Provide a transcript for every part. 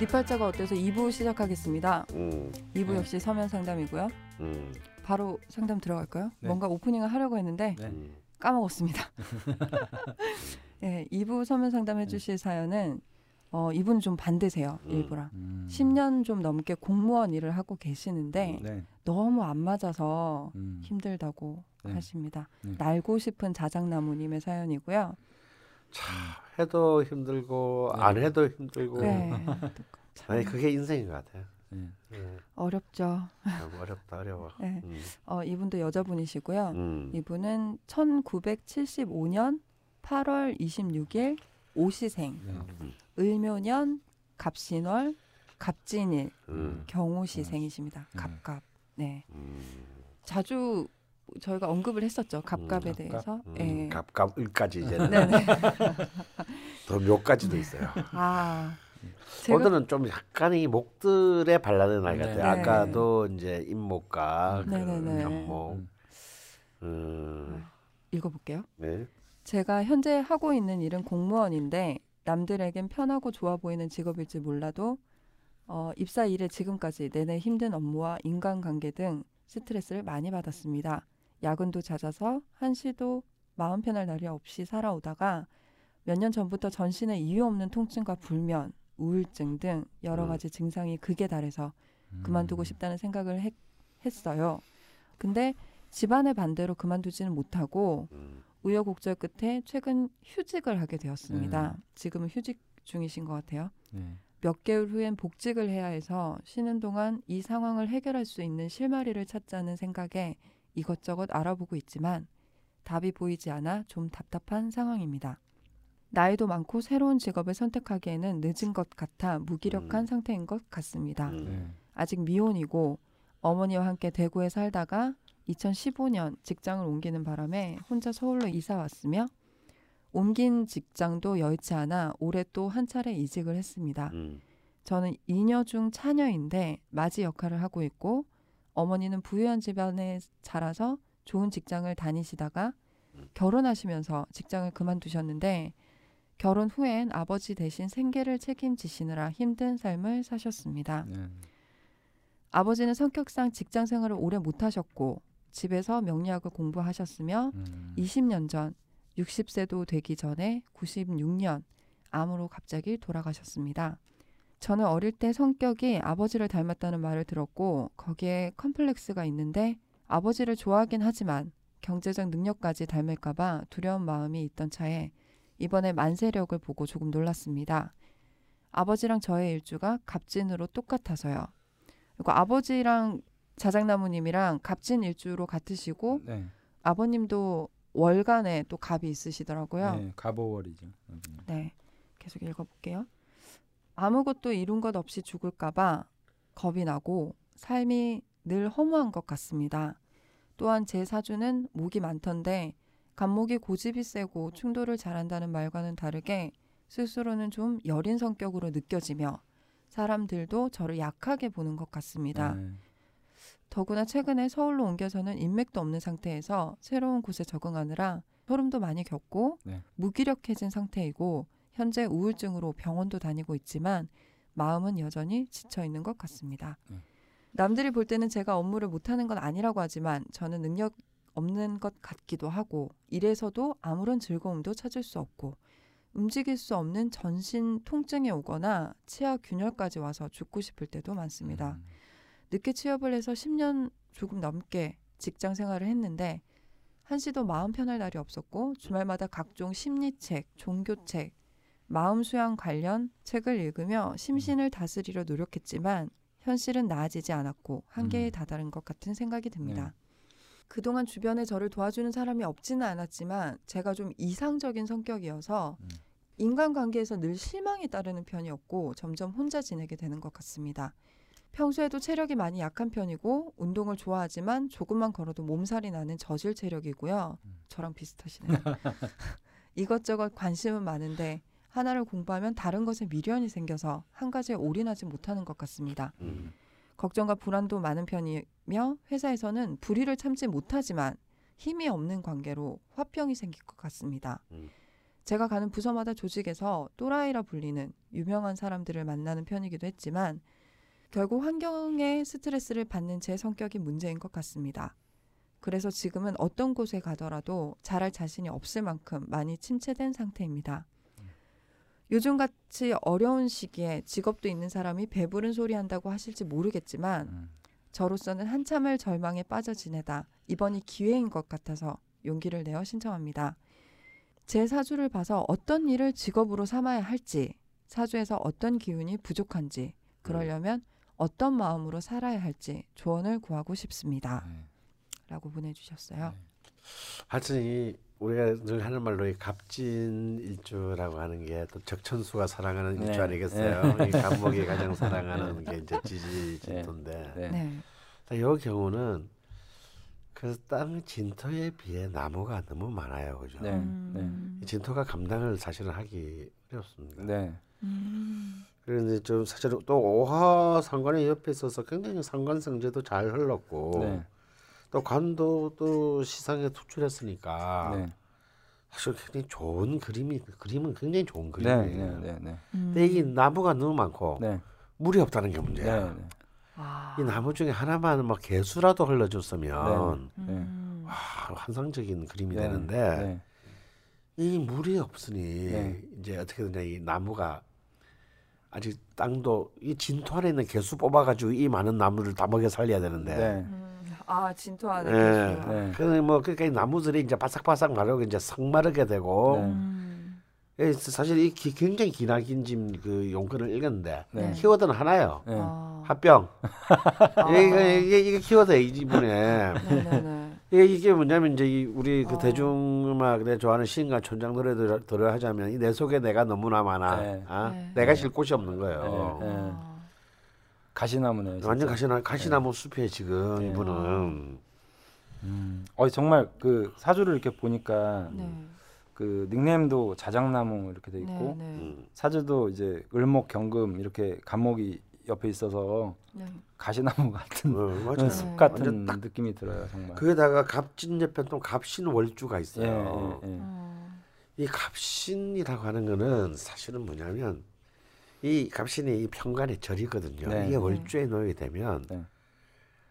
네 팔자가 어때서 2부 시작하겠습니다. 음, 2부 네. 역시 서면 상담이고요. 음, 바로 상담 들어갈까요? 네. 뭔가 오프닝을 하려고 했는데 네. 음. 까먹었습니다. 네, 2부 서면 상담해 주실 사연은 어, 이분은 좀 반대세요. 음. 일부랑. 음. 10년 좀 넘게 공무원 일을 하고 계시는데 네. 너무 안 맞아서 음. 힘들다고 네. 하십니다. 네. 날고 싶은 자작나무님의 사연이고요. 참 해도 힘들고 네. 안 해도 힘들고 네, 참 아니 그게 인생인 것 같아요. 네. 네, 어렵죠. 참 어렵다 어려워. 네. 음, 어, 이분도 여자분이시고요. 음, 이분은 1975년 8월 26일 오시생, 네. 음, 을묘년 갑신월 갑진일 음, 경우시생이십니다. 네. 갑갑. 네. 음, 자주 저희가 언급을 했었죠. 갑갑에 음. 대해서. 음, 예. 갑갑을까지 이제는 네네. 더 묘까지도 있어요. 아. 제가 오늘은 좀 약간 이 목들에 발라는 날 같아요. 네. 아까도 이제 임목과 그 네네네. 현목. 음. 음, 읽어볼게요. 네. 제가 현재 하고 있는 일은 공무원인데 남들에겐 편하고 좋아 보이는 직업일지 몰라도 어, 입사 이래 지금까지 내내 힘든 업무와 인간관계 등 스트레스를 많이 받았습니다. 야근도 잦아서 한시도 마음 편할 날이 없이 살아오다가 몇 년 전부터 전신에 이유 없는 통증과 불면, 우울증 등 여러 음. 가지 증상이 극에 달해서 음. 그만두고 싶다는 생각을 했, 했어요. 근데 집안의 반대로 그만두지는 못하고 음, 우여곡절 끝에 최근 휴직을 하게 되었습니다. 음. 지금은 휴직 중이신 것 같아요. 네. 몇 개월 후엔 복직을 해야 해서 쉬는 동안 이 상황을 해결할 수 있는 실마리를 찾자는 생각에 이것저것 알아보고 있지만 답이 보이지 않아 좀 답답한 상황입니다. 나이도 많고 새로운 직업을 선택하기에는 늦은 것 같아 무기력한 음. 상태인 것 같습니다. 음. 네. 아직 미혼이고 어머니와 함께 대구에 살다가 2015년 직장을 옮기는 바람에 혼자 서울로 이사 왔으며 옮긴 직장도 여의치 않아 올해 또 한 차례 이직을 했습니다. 음, 저는 이녀 중 차녀인데 맞이 역할을 하고 있고 어머니는 부유한 집안에 자라서 좋은 직장을 다니시다가 결혼하시면서 직장을 그만두셨는데 결혼 후엔 아버지 대신 생계를 책임지시느라 힘든 삶을 사셨습니다. 네. 아버지는 성격상 직장 생활을 오래 못하셨고 집에서 명리학을 공부하셨으며 음. 20년 전 60세도 되기 전에 96년 암으로 갑자기 돌아가셨습니다. 저는 어릴 때 성격이 아버지를 닮았다는 말을 들었고 거기에 컴플렉스가 있는데 아버지를 좋아하긴 하지만 경제적 능력까지 닮을까봐 두려운 마음이 있던 차에 이번에 만세력을 보고 조금 놀랐습니다. 아버지랑 저의 일주가 갑진으로 똑같아서요. 그리고 아버지랑 자작나무님이랑 갑진 일주로 같으시고 네. 아버님도 월간에 또 갑이 있으시더라고요. 네. 가보월이죠. 음. 네. 계속 읽어볼게요. 아무것도 이룬 것 없이 죽을까봐 겁이 나고 삶이 늘 허무한 것 같습니다. 또한 제 사주는 목이 많던데 간목이 고집이 세고 충돌을 잘한다는 말과는 다르게 스스로는 좀 여린 성격으로 느껴지며 사람들도 저를 약하게 보는 것 같습니다. 네. 더구나 최근에 서울로 옮겨서는 인맥도 없는 상태에서 새로운 곳에 적응하느라 소름도 많이 겪고 네. 무기력해진 상태이고 현재 우울증으로 병원도 다니고 있지만 마음은 여전히 지쳐 있는 것 같습니다. 네. 남들이 볼 때는 제가 업무를 못하는 건 아니라고 하지만 저는 능력 없는 것 같기도 하고 일에서도 아무런 즐거움도 찾을 수 없고 움직일 수 없는 전신 통증이 오거나 치아 균열까지 와서 죽고 싶을 때도 많습니다. 음. 늦게 취업을 해서 10년 조금 넘게 직장 생활을 했는데 한시도 마음 편할 날이 없었고 주말마다 각종 심리책, 종교책, 마음 수양 관련 책을 읽으며 심신을 다스리려 노력했지만 현실은 나아지지 않았고 한계에 음. 다다른 것 같은 생각이 듭니다. 네. 그동안 주변에 저를 도와주는 사람이 없지는 않았지만 제가 좀 이상적인 성격이어서 음. 인간관계에서 늘 실망이 따르는 편이었고 점점 혼자 지내게 되는 것 같습니다. 평소에도 체력이 많이 약한 편이고 운동을 좋아하지만 조금만 걸어도 몸살이 나는 저질 체력이고요. 음. 저랑 비슷하시네요. 이것저것 관심은 많은데 하나를 공부하면 다른 것에 미련이 생겨서 한 가지에 올인하지 못하는 것 같습니다. 음, 걱정과 불안도 많은 편이며 회사에서는 불의를 참지 못하지만 힘이 없는 관계로 화병이 생길 것 같습니다. 음. 제가 가는 부서마다 조직에서 또라이라 불리는 유명한 사람들을 만나는 편이기도 했지만 결국 환경에 스트레스를 받는 제 성격이 문제인 것 같습니다. 그래서 지금은 어떤 곳에 가더라도 잘할 자신이 없을 만큼 많이 침체된 상태입니다. 요즘 같이 어려운 시기에 직업도 있는 사람이 배부른 소리 한다고 하실지 모르겠지만 음. 저로서는 한참을 절망에 빠져 지내다 이번이 기회인 것 같아서 용기를 내어 신청합니다. 제 사주를 봐서 어떤 일을 직업으로 삼아야 할지, 사주에서 어떤 기운이 부족한지, 그러려면 어떤 마음으로 살아야 할지 조언을 구하고 싶습니다. 네. 라고 보내주셨어요. 하여튼 이 우리가 늘 하는 말로 이 갑진 일주라고 하는 게 또 적천수가 사랑하는 네. 일주 아니겠어요? 이 간목이 가장 사랑하는 게 이제 지지 네. 진토인데 네. 네. 이 경우는 그땅 진토에 비해 나무가 너무 많아요, 그죠? 네. 음. 이 진토가 감당을 사실은 하기 어렵습니다. 네. 음. 그런데 좀 사실 또 오화 상관이 옆에 있어서 굉장히 상관성제도 잘 흘렀고 네. 또 관도 또 시상에 투출했으니까 네. 사실 굉장히 좋은 그림이 그림은 굉장히 좋은 네. 그림이에요. 네. 네. 네. 음. 근데 이게 나무가 너무 많고 네. 물이 없다는 게 문제야. 네. 네. 아. 이 나무 중에 하나만 뭐 개수라도 흘러줬으면 음. 와, 환상적인 그림이 네. 되는데 네. 이 물이 없으니 네. 이제 어떻게 되냐 이 나무가 아직 땅도 이 진토 안에 있는 개수 뽑아가지고 이 많은 나무를 다 먹여 살려야 되는데. 네. 음. 아 진토 안에 예. 네. 그래서 뭐 그러니까 이 나무들이 이제 바삭바삭 마르고 이제 성마르게 되고 네. 음. 예, 사실 이 기- 굉장히 기나긴 짐그 용건을 읽었는데 네. 키워드는 하나요. 네. 아. 합병. 아. 이게 이게 이게 키워드 이 지분에 네네네. 이게, 이게 뭐냐면 이제 이 우리 그 어. 대중음악 내 좋아하는 시인과 촌장 노래 들어, 들어 하자면 이 내 속에 내가 너무나 많아. 네. 아? 네. 내가 쉴 곳이 없는 거예요. 네. 아. 가시나무네요. 진짜. 완전 가시나 가시나무 숲이에요 지금 네. 이분은. 음. 어 정말 그 사주를 이렇게 보니까 네. 그 닉네임도 자작나무 이렇게 돼 있고 네. 네. 음. 사주도 이제 을목 경금 이렇게 간목이 옆에 있어서 네. 가시나무 같은 어, 맞아요. 네. 숲 같은 딱 느낌이 들어요 정말. 그에다가 갑진 옆에 또 갑신 월주가 예, 있어요. 예, 예. 어. 이 갑신이라고 하는 거는 사실은 뭐냐면 이 갑신이 이 평간의 절이거든요. 네. 이게 월주에 놓이게 되면 네.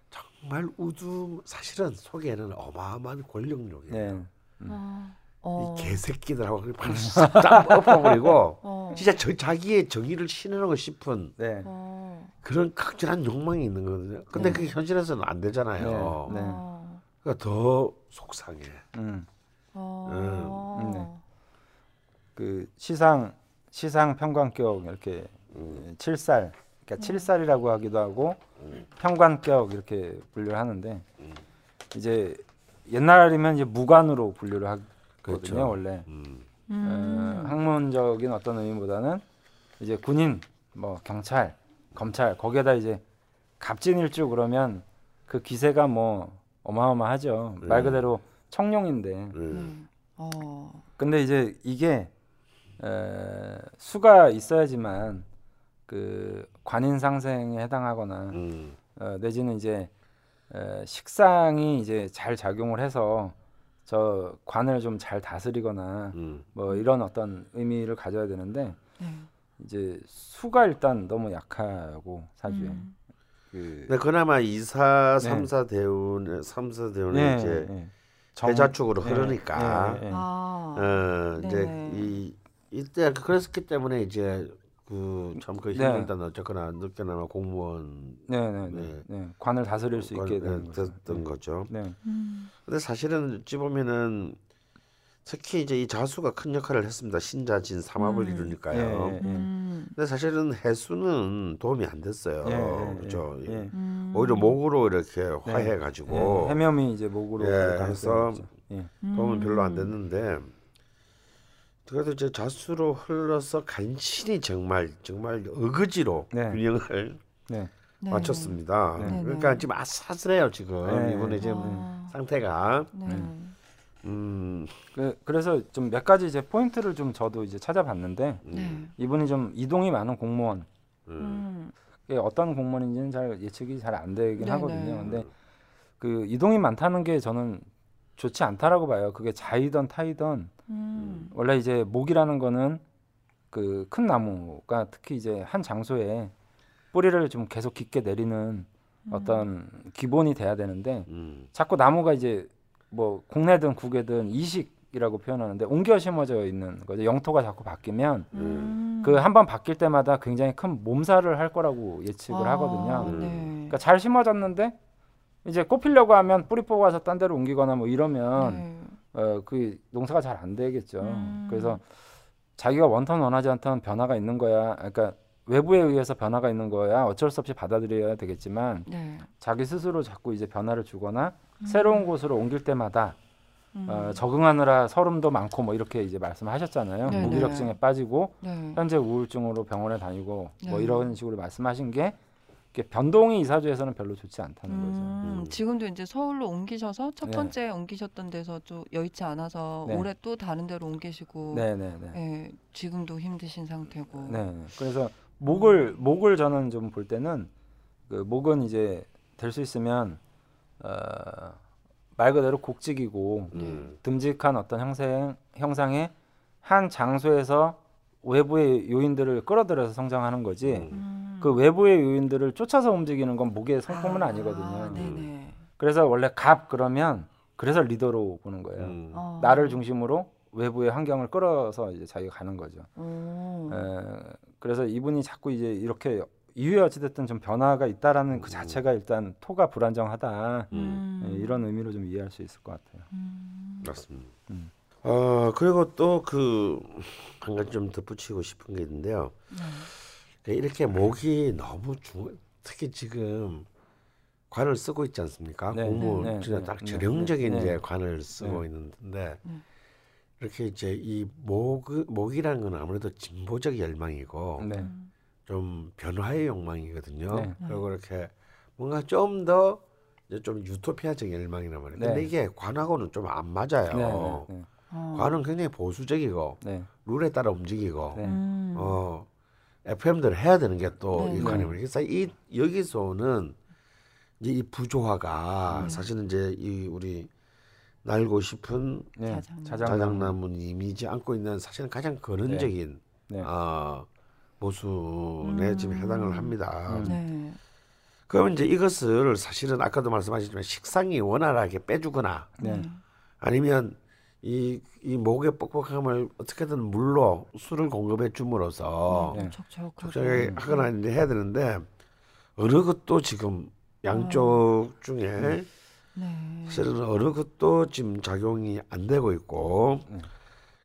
정말 우두 사실은 속에는 어마어마한 권력욕이에요. 네. 음. 아. 어. 이 개새끼들하고 그냥 싹 엎어버리고 어. 진짜 저 자기의 정의를 신으고 싶은 네. 어. 그런 극진한 욕망이 있는 거거든요. 근데 네. 그게 현실에서는 안 되잖아요. 네. 어. 그러니까 더 속상해. 음. 어. 음, 네. 그 시상 시상 평관격 이렇게 음. 칠살 그러니까 칠살이라고 하기도 하고 평관격 이렇게 분류를 하는데 음. 이제 옛날이면 이제 무관으로 분류를 하거든요 그렇죠. 원래 음. 음. 어, 학문적인 어떤 의미보다는 이제 군인 뭐 경찰 검찰 거기에다 이제 갑진일주 그러면 그 기세가 뭐 어마어마하죠 말 네. 그대로 청룡인데 음. 네. 어. 근데 이제 이게 에, 수가 있어야지만 그 관인 상생에 해당하거나 음. 어, 내지는 이제 에, 식상이 이제 잘 작용을 해서 저 관을 좀 잘 다스리거나 음. 뭐 이런 어떤 의미를 가져야 되는데 네. 이제 수가 일단 너무 약하고 사주에 음. 그 근데 그나마 이사 네. 삼사 대운 삼사 대운은 예, 이제 예. 정- 예, 흐르니까 예, 예, 예. 아. 어, 이제 네. 이 이때 그랬기 때문에 이제 그참그 네. 힘들다 어쨌거나 늦게나마 공무원 네, 네, 네, 네. 네. 관을 다스릴 수 있게 되는 거죠. 됐던 네. 거죠. 네, 음. 근데 사실은 어찌 보면은 특히 이제 이 자수가 큰 역할을 했습니다. 신자진 삼합을 음. 이루니까요. 예, 예. 음. 근데 사실은 해수는 도움이 안 됐어요. 예, 예, 그렇죠. 예, 예. 음. 오히려 목으로 이렇게 화해 가지고 예, 해명이 이제 목으로 예, 해서. 예. 도움은 별로 안 음. 됐는데 그래도 이제 자수로 흘러서 간신히 정말 정말 어거지로 네. 균형을 네. 네. 맞췄습니다. 네. 그러니까 지금 아슬아슬해요 지금 네. 이분의 지금 아. 상태가 네. 음, 그, 그래서 좀 몇 가지 이제 포인트를 좀 저도 이제 찾아봤는데 네. 이분이 좀 이동이 많은 공무원 음, 음. 어떤 공무원인지는 잘 예측이 잘 안 되긴 네네. 하거든요. 근데 그 이동이 많다는 게 저는 좋지 않다라고 봐요. 그게 자이던 타이던 음. 원래 이제 목이라는 거는 그 큰 나무가 특히 이제 한 장소에 뿌리를 좀 계속 깊게 내리는 어떤 기본이 돼야 되는데 음. 자꾸 나무가 이제 뭐 국내든 국외든 이식이라고 표현하는데 옮겨 심어져 있는 거죠. 영토가 자꾸 바뀌면 음. 그한 번 바뀔 때마다 굉장히 큰 몸살을 할 거라고 예측을 아, 하거든요. 네. 그러니까 잘 심어졌는데 이제 꽃피려고 하면 뿌리 뽑아서 딴 데로 옮기거나 뭐 이러면 네. 어, 그 농사가 잘 안 되겠죠. 음. 그래서 자기가 원턴 원하지 않던 변화가 있는 거야. 그러니까 외부에 의해서 변화가 있는 거야. 어쩔 수 없이 받아들여야 되겠지만 네. 자기 스스로 자꾸 이제 변화를 주거나 새로운 곳으로 옮길 때마다 음. 어, 적응하느라 서름도 많고 뭐 이렇게 이제 말씀하셨잖아요. 네네. 무기력증에 빠지고 네. 현재 우울증으로 병원에 다니고 뭐 네. 이런 식으로 말씀하신 게 변동이 이사주에서는 별로 좋지 않다는 음, 거죠. 음. 지금도 이제 서울로 옮기셔서 첫 네. 번째 옮기셨던 데서 좀 여의치 않아서 네. 올해 또 다른 데로 옮기시고 네네네. 예, 지금도 힘드신 상태고. 네. 그래서 목을 목을 저는 좀 볼 때는 그 목은 이제 될 수 있으면 어, 말 그대로 곡직이고 음. 듬직한 어떤 형상 형상의 한 장소에서 외부의 요인들을 끌어들여서 성장하는 거지. 음. 그 외부의 요인들을 쫓아서 움직이는 건 목의 성품은 아, 니거든요 아, 네네. 그래서 원래 갑 그러면 그래서 리더로 보는 거예요. 음. 어. 나를 중심으로 외부의 환경을 끌어서 이제 자기가 가는 거죠. 오. 에, 그래서 이분이 자꾸 이제 이렇게 이유에 어찌됐든 좀 변화가 있다라는 그 자체가 일단 토가 불안정하다 음. 예, 이런 의미로 좀 이해할 수 있을 것 같아요. 음. 맞습니다. 음. 어 그리고 또 그 한 가지 좀 덧붙이고 싶은 게 있는데요. 네. 이렇게 목이 너무 중 특히 지금 관을 쓰고 있지 않습니까? 네, 공무 네, 진짜 네, 딱 네, 전형적인 네, 이제 네. 관을 쓰고 네. 있는데 네. 이렇게 이제 이 목 목이라는 건 아무래도 진보적 열망이고 네. 음. 좀 변화의 욕망이거든요. 네. 그리고 이렇게 뭔가 좀더 이제 좀 유토피아적 열망이란 말이에요. 근데 네. 이게 관하고는 좀 안 맞아요. 네, 네, 어. 관은 굉장히 보수적이고 네, 룰에 따라 움직이고 네. 음. 어 FM대로 해야 되는 게또 네. 이 관이에요. 그래서 이 여기서는 이제 이 부조화가 음. 사실은 이제 이 우리 날고 싶은 네. 자장나무. 자장나무. 자장나무님이지 않고 있는 사실은 가장 근원적인 네. 어, 모순에 음. 지금 해당을 합니다. 음. 네. 그럼 이제 이것을 사실은 아까도 말씀하셨지만 식상이 원활하게 빼주거나 네. 아니면 이, 이 목의 뻑뻑함을 어떻게든 물로 술을 공급해 줌으로써 네. 척척하게. 적절하게 하거나 이제 해야 되는데 어느 것도 지금 양쪽 중에 네. 사실은 어느 것도 지금 작용이 안 되고 있고 네.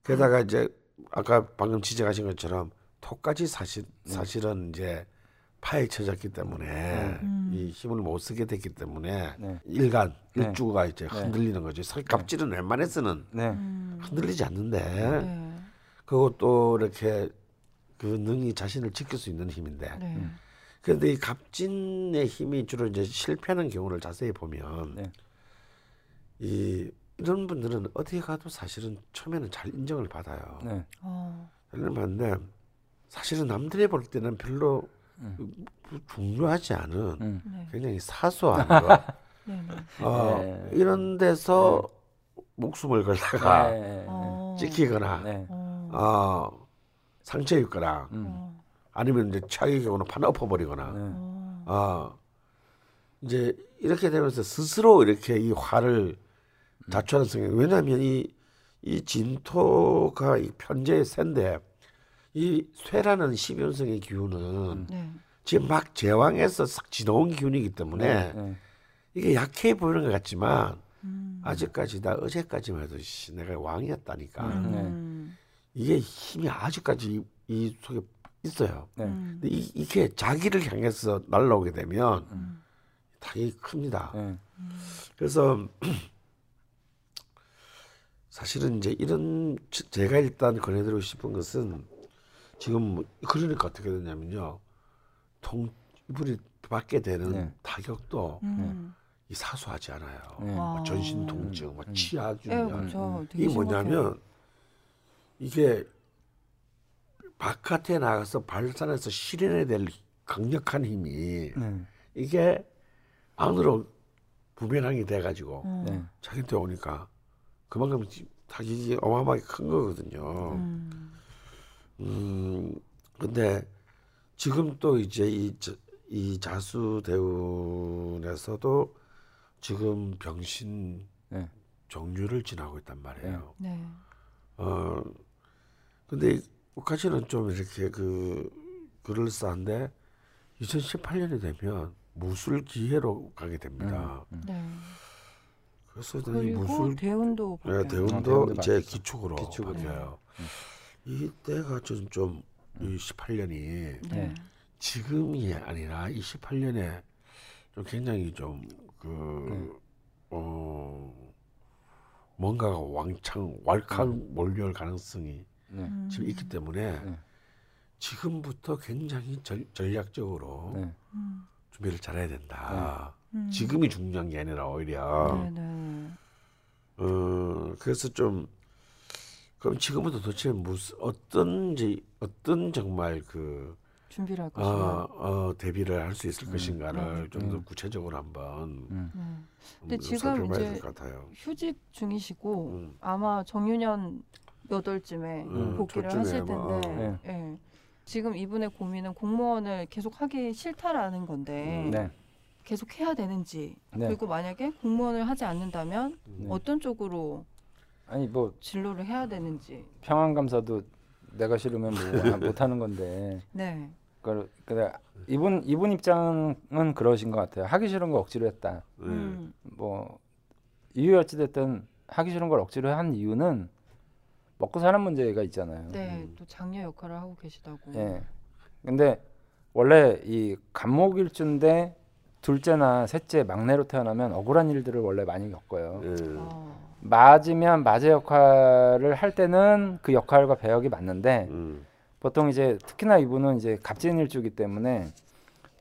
게다가 이제 아까 방금 지적하신 것처럼 톡까지 사실 네. 사실은 이제 파헤쳐졌기 때문에 음. 이 힘을 못 쓰게 됐기 때문에 네. 일간 네. 일주가 이제 네. 흔들리는 거죠. 사실 갑질은 웬만해서는 네. 음. 흔들리지 않는데 네. 그것도 이렇게 그 능히 자신을 지킬 수 있는 힘인데 네. 음. 그런데 이 갑진의 힘이 주로 이제 실패하는 경우를 자세히 보면 네. 이 이런 분들은 어디 가도 사실은 처음에는 잘 인정을 받아요. 네. 어. 인정을 받는데 사실은 남들이 볼 때는 별로 중요하지 않은 음. 네. 굉장히 사소한 거 네. 네. 어, 네. 이런 데서 목숨을 걸다가. 어. 찍히거나 네. 어. 어, 상처 입거나 음. 어. 아니면 이제 차기 경우는 판 엎어버리거나 네. 어. 어, 이제 이렇게 되면서 스스로 이렇게 이 화를 자초하는 성향. 왜냐하면 이, 이 진토가 이 편재의 센데 이 쇠라는 십연성의 기운은 네. 지금 막 제왕에서 싹 지나온 기운이기 때문에 네. 이게 약해 보이는 것 같지만 음. 아직까지 나 어제까지만 해도 씨, 내가 왕이었다니까 음. 이게 힘이 아직까지 이, 이 속에 있어요. 네. 음. 근데 이, 이게 자기를 향해서 날라오게 되면 음. 당연히 큽니다. 네. 그래서 사실은 이제 이런 저- 제가 일단 권해드리고 싶은 것은 지금 뭐 그러니까 어떻게 되냐면요. 통 이분이 받게 되는 네. 타격도 음. 이 사소하지 않아요. 네. 뭐 아. 전신 통증, 뭐 치아 예, 균열 그렇죠. 되게 이게 심각해요. 뭐냐면 이게 바깥에 나가서 발산해서 실현해야 될 강력한 힘이 네. 이게 안으로 부메랑이 돼가지고 어. 네. 자기한테 오니까 그만큼 지- 타격이 어마어마하게 큰 거거든요. 음. 음, 근데 지금 또 이제 이, 자- 이 자수 대운에서도 지금 병신 네. 종류를 지나고 있단 말이에요. 네. 어, 근데 우카시는 좀 이렇게 그 그럴싸한데 2018년이 되면 무술 기회로 가게 됩니다. 음. 네. 그래서 이 그리고 무술 대운도 네. 대운도 어, 대운도 이제. 기축으로 기축으로. 바뀌어요. 음. 이때가 좀좀이 18년이 네. 네. 지금이 아니라 28년에 좀 굉장히 좀그 어, 뭔가가 왕창 왈칵 몰려올 가능성이 네. 음. 지금 있기 때문에 네. 지금부터 굉장히 전, 전략적으로 네. 음. 준비를 잘해야 된다. 음. 지금이 중요한 게 아니라 오히려 네, 네. 어 그래서 좀 그럼 지금부터 도대체 무슨 어떤지 어떤 정말 그 준비를 할 어, 것이냐. 어, 대비를 할 수 있을 음, 것인가를 음, 좀더 음. 구체적으로 한번 음. 네. 음, 근데 지금 이제 될것 같아요. 휴직 중이시고 음. 아마 정유년 몇 월쯤에 음, 복귀를 하실 뭐, 텐데 네. 예. 지금 이분의 고민은 공무원을 계속 하기 싫다라는 건데 음. 네. 계속 해야 되는지 네. 그리고 만약에 공무원을 하지 않는다면 음. 어떤 쪽으로 아니 뭐 진로를 해야 되는지 평안 감사도 내가 싫으면 뭐 못 하는 건데. 네. 그 근데 이분 이분 입장은 그러신 것 같아요. 하기 싫은 거 억지로 했다. 네. 음. 뭐 이유 어찌 됐든 하기 싫은 걸 억지로 한 이유는 먹고 사는 문제가 있잖아요. 네, 음. 또 장녀 역할을 하고 계시다고. 예. 근데 원래 이 간목일주인데 둘째나 셋째 막내로 태어나면 억울한 일들을 원래 많이 겪어요. 예. 아, 맞으면 맞의 역할을 할 때는 그 역할과 배역이 맞는데 음. 보통 이제 특히나 이분은 이제 갑진일주기 때문에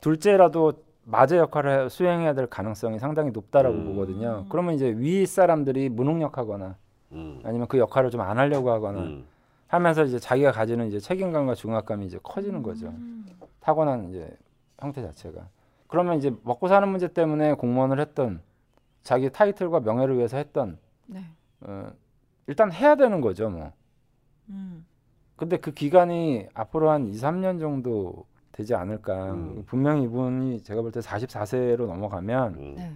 둘째라도 맞의 역할을 수행해야 될 가능성이 상당히 높다라고 음. 보거든요. 그러면 이제 위 사람들이 무능력하거나 음. 아니면 그 역할을 좀 안 하려고 하거나 음. 하면서 이제 자기가 가지는 이제 책임감과 중압감이 이제 커지는 거죠. 음. 타고난 이제 형태 자체가. 그러면 이제 먹고 사는 문제 때문에 공무원을 했던 자기 타이틀과 명예를 위해서 했던 네. 어, 일단 해야 되는 거죠, 뭐. 음. 근데 그 기간이 앞으로 한 2, 3년 정도 되지 않을까. 음. 분명히 이분이 제가 볼 때 44세로 넘어가면 음. 네.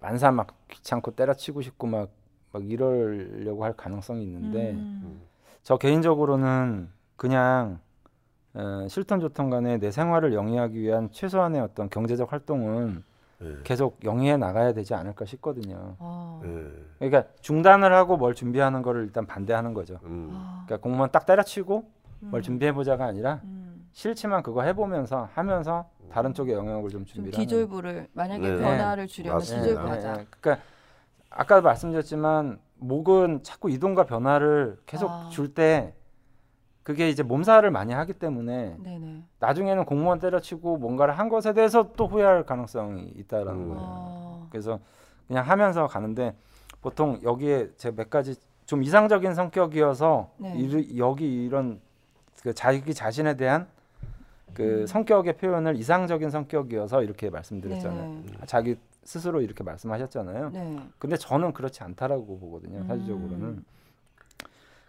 만사 막 귀찮고 때려치고 싶고 막, 막 이러려고 할 가능성이 있는데 음. 저 개인적으로는 그냥 어, 싫든 좋든 간에 내 생활을 영위하기 위한 최소한의 어떤 경제적 활동은 예. 계속 영위해 나가야 되지 않을까 싶거든요. 아. 예. 그러니까 중단을 하고 뭘 준비하는 거를 일단 반대하는 거죠. 음. 아. 그러니까 공무원 딱 때려치고 음. 뭘 준비해 보자가 아니라 음. 싫지만 그거 해보면서 하면서 다른 쪽에 영역을 좀좀 준비를 하는. 기졸부를 만약에 네. 변화를 주려면 맞습니다. 기졸부 예, 하자. 예. 그러니까 아까도 말씀드렸지만 목은 자꾸 이동과 변화를 계속 아. 줄때 그게 이제 몸살을 많이 하기 때문에 네네. 나중에는 공무원 때려치고 뭔가를 한 것에 대해서 또 후회할 가능성이 있다라는 음. 거예요. 아. 그래서 그냥 하면서 가는데 보통 여기에 제가 몇 가지 좀 이상적인 성격이어서 네. 이, 여기 이런 그 자기 자신에 대한 그 음. 성격의 표현을 이상적인 성격이어서 이렇게 말씀드렸잖아요. 네. 자기 스스로 이렇게 말씀하셨잖아요. 네. 근데 저는 그렇지 않다라고 보거든요. 사실적으로는 음.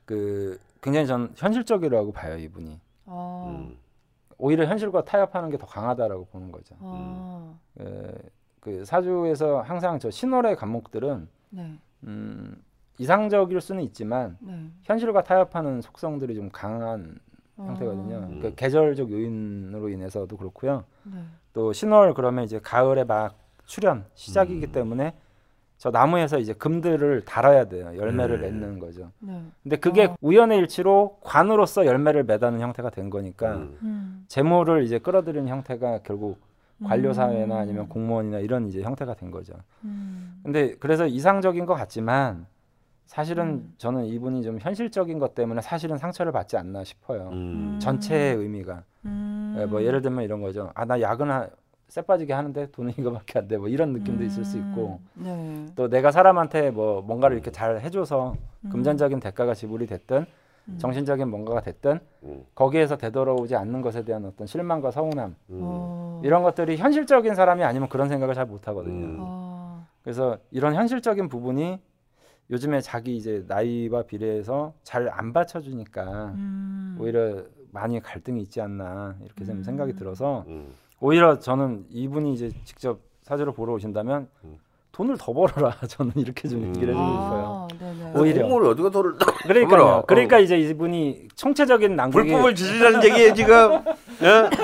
그 굉장히 전 현실적이라고 봐요 이분이. 아. 음. 오히려 현실과 타협하는 게 더 강하다라고 보는 거죠. 아. 에, 그 사주에서 항상 저 신월의 감목들은 네. 음, 이상적일 수는 있지만 네. 현실과 타협하는 속성들이 좀 강한 형태거든요. 아. 음. 그 계절적 요인으로 인해서도 그렇고요. 네. 또 신월 그러면 이제 가을에 막 출현 시작이기 음. 때문에 저 나무에서 이제 금들을 달아야 돼요. 열매를 네. 맺는 거죠. 네. 근데 그게 어. 우연의 일치로 관으로서 열매를 매다는 형태가 된 거니까 음. 음. 재물을 이제 끌어들이는 형태가 결국 관료 사회나 음. 아니면 공무원이나 이런 이제 형태가 된 거죠. 음. 근데 그래서 이상적인 것 같지만 사실은 음. 저는 이분이 좀 현실적인 것 때문에 사실은 상처를 받지 않나 싶어요. 음. 전체의 의미가 음. 예, 뭐 예를 들면 이런 거죠. 아 나 야근 쎄 빠지게 하는데 돈은 이거밖에 안 돼. 뭐 이런 느낌도 있을 수 있고 네. 또 내가 사람한테 뭐 뭔가를 이렇게 잘 해줘서 음. 금전적인 대가가 지불이 됐든 음. 정신적인 뭔가가 됐든 음. 거기에서 되돌아오지 않는 것에 대한 어떤 실망과 서운함 음. 어. 이런 것들이 현실적인 사람이 아니면 그런 생각을 잘 못 하거든요. 음. 아. 그래서 이런 현실적인 부분이 요즘에 자기 이제 나이와 비례해서 잘 안 받쳐주니까 음. 오히려 많이 갈등이 있지 않나 이렇게 좀 음. 생각이 들어서 음. 오히려 저는 이분이 이제 직접 사주를 보러 오신다면 음. 돈을 더 벌어라 저는 이렇게 좀 얘기를 해주고 싶어요. 아. 오히려. 공무원이 어디가 돈을 그러니까요. 벌어? 그러니까 이제 이분이 총체적인 난국이 불법을 지지라는 얘기에 지금 어?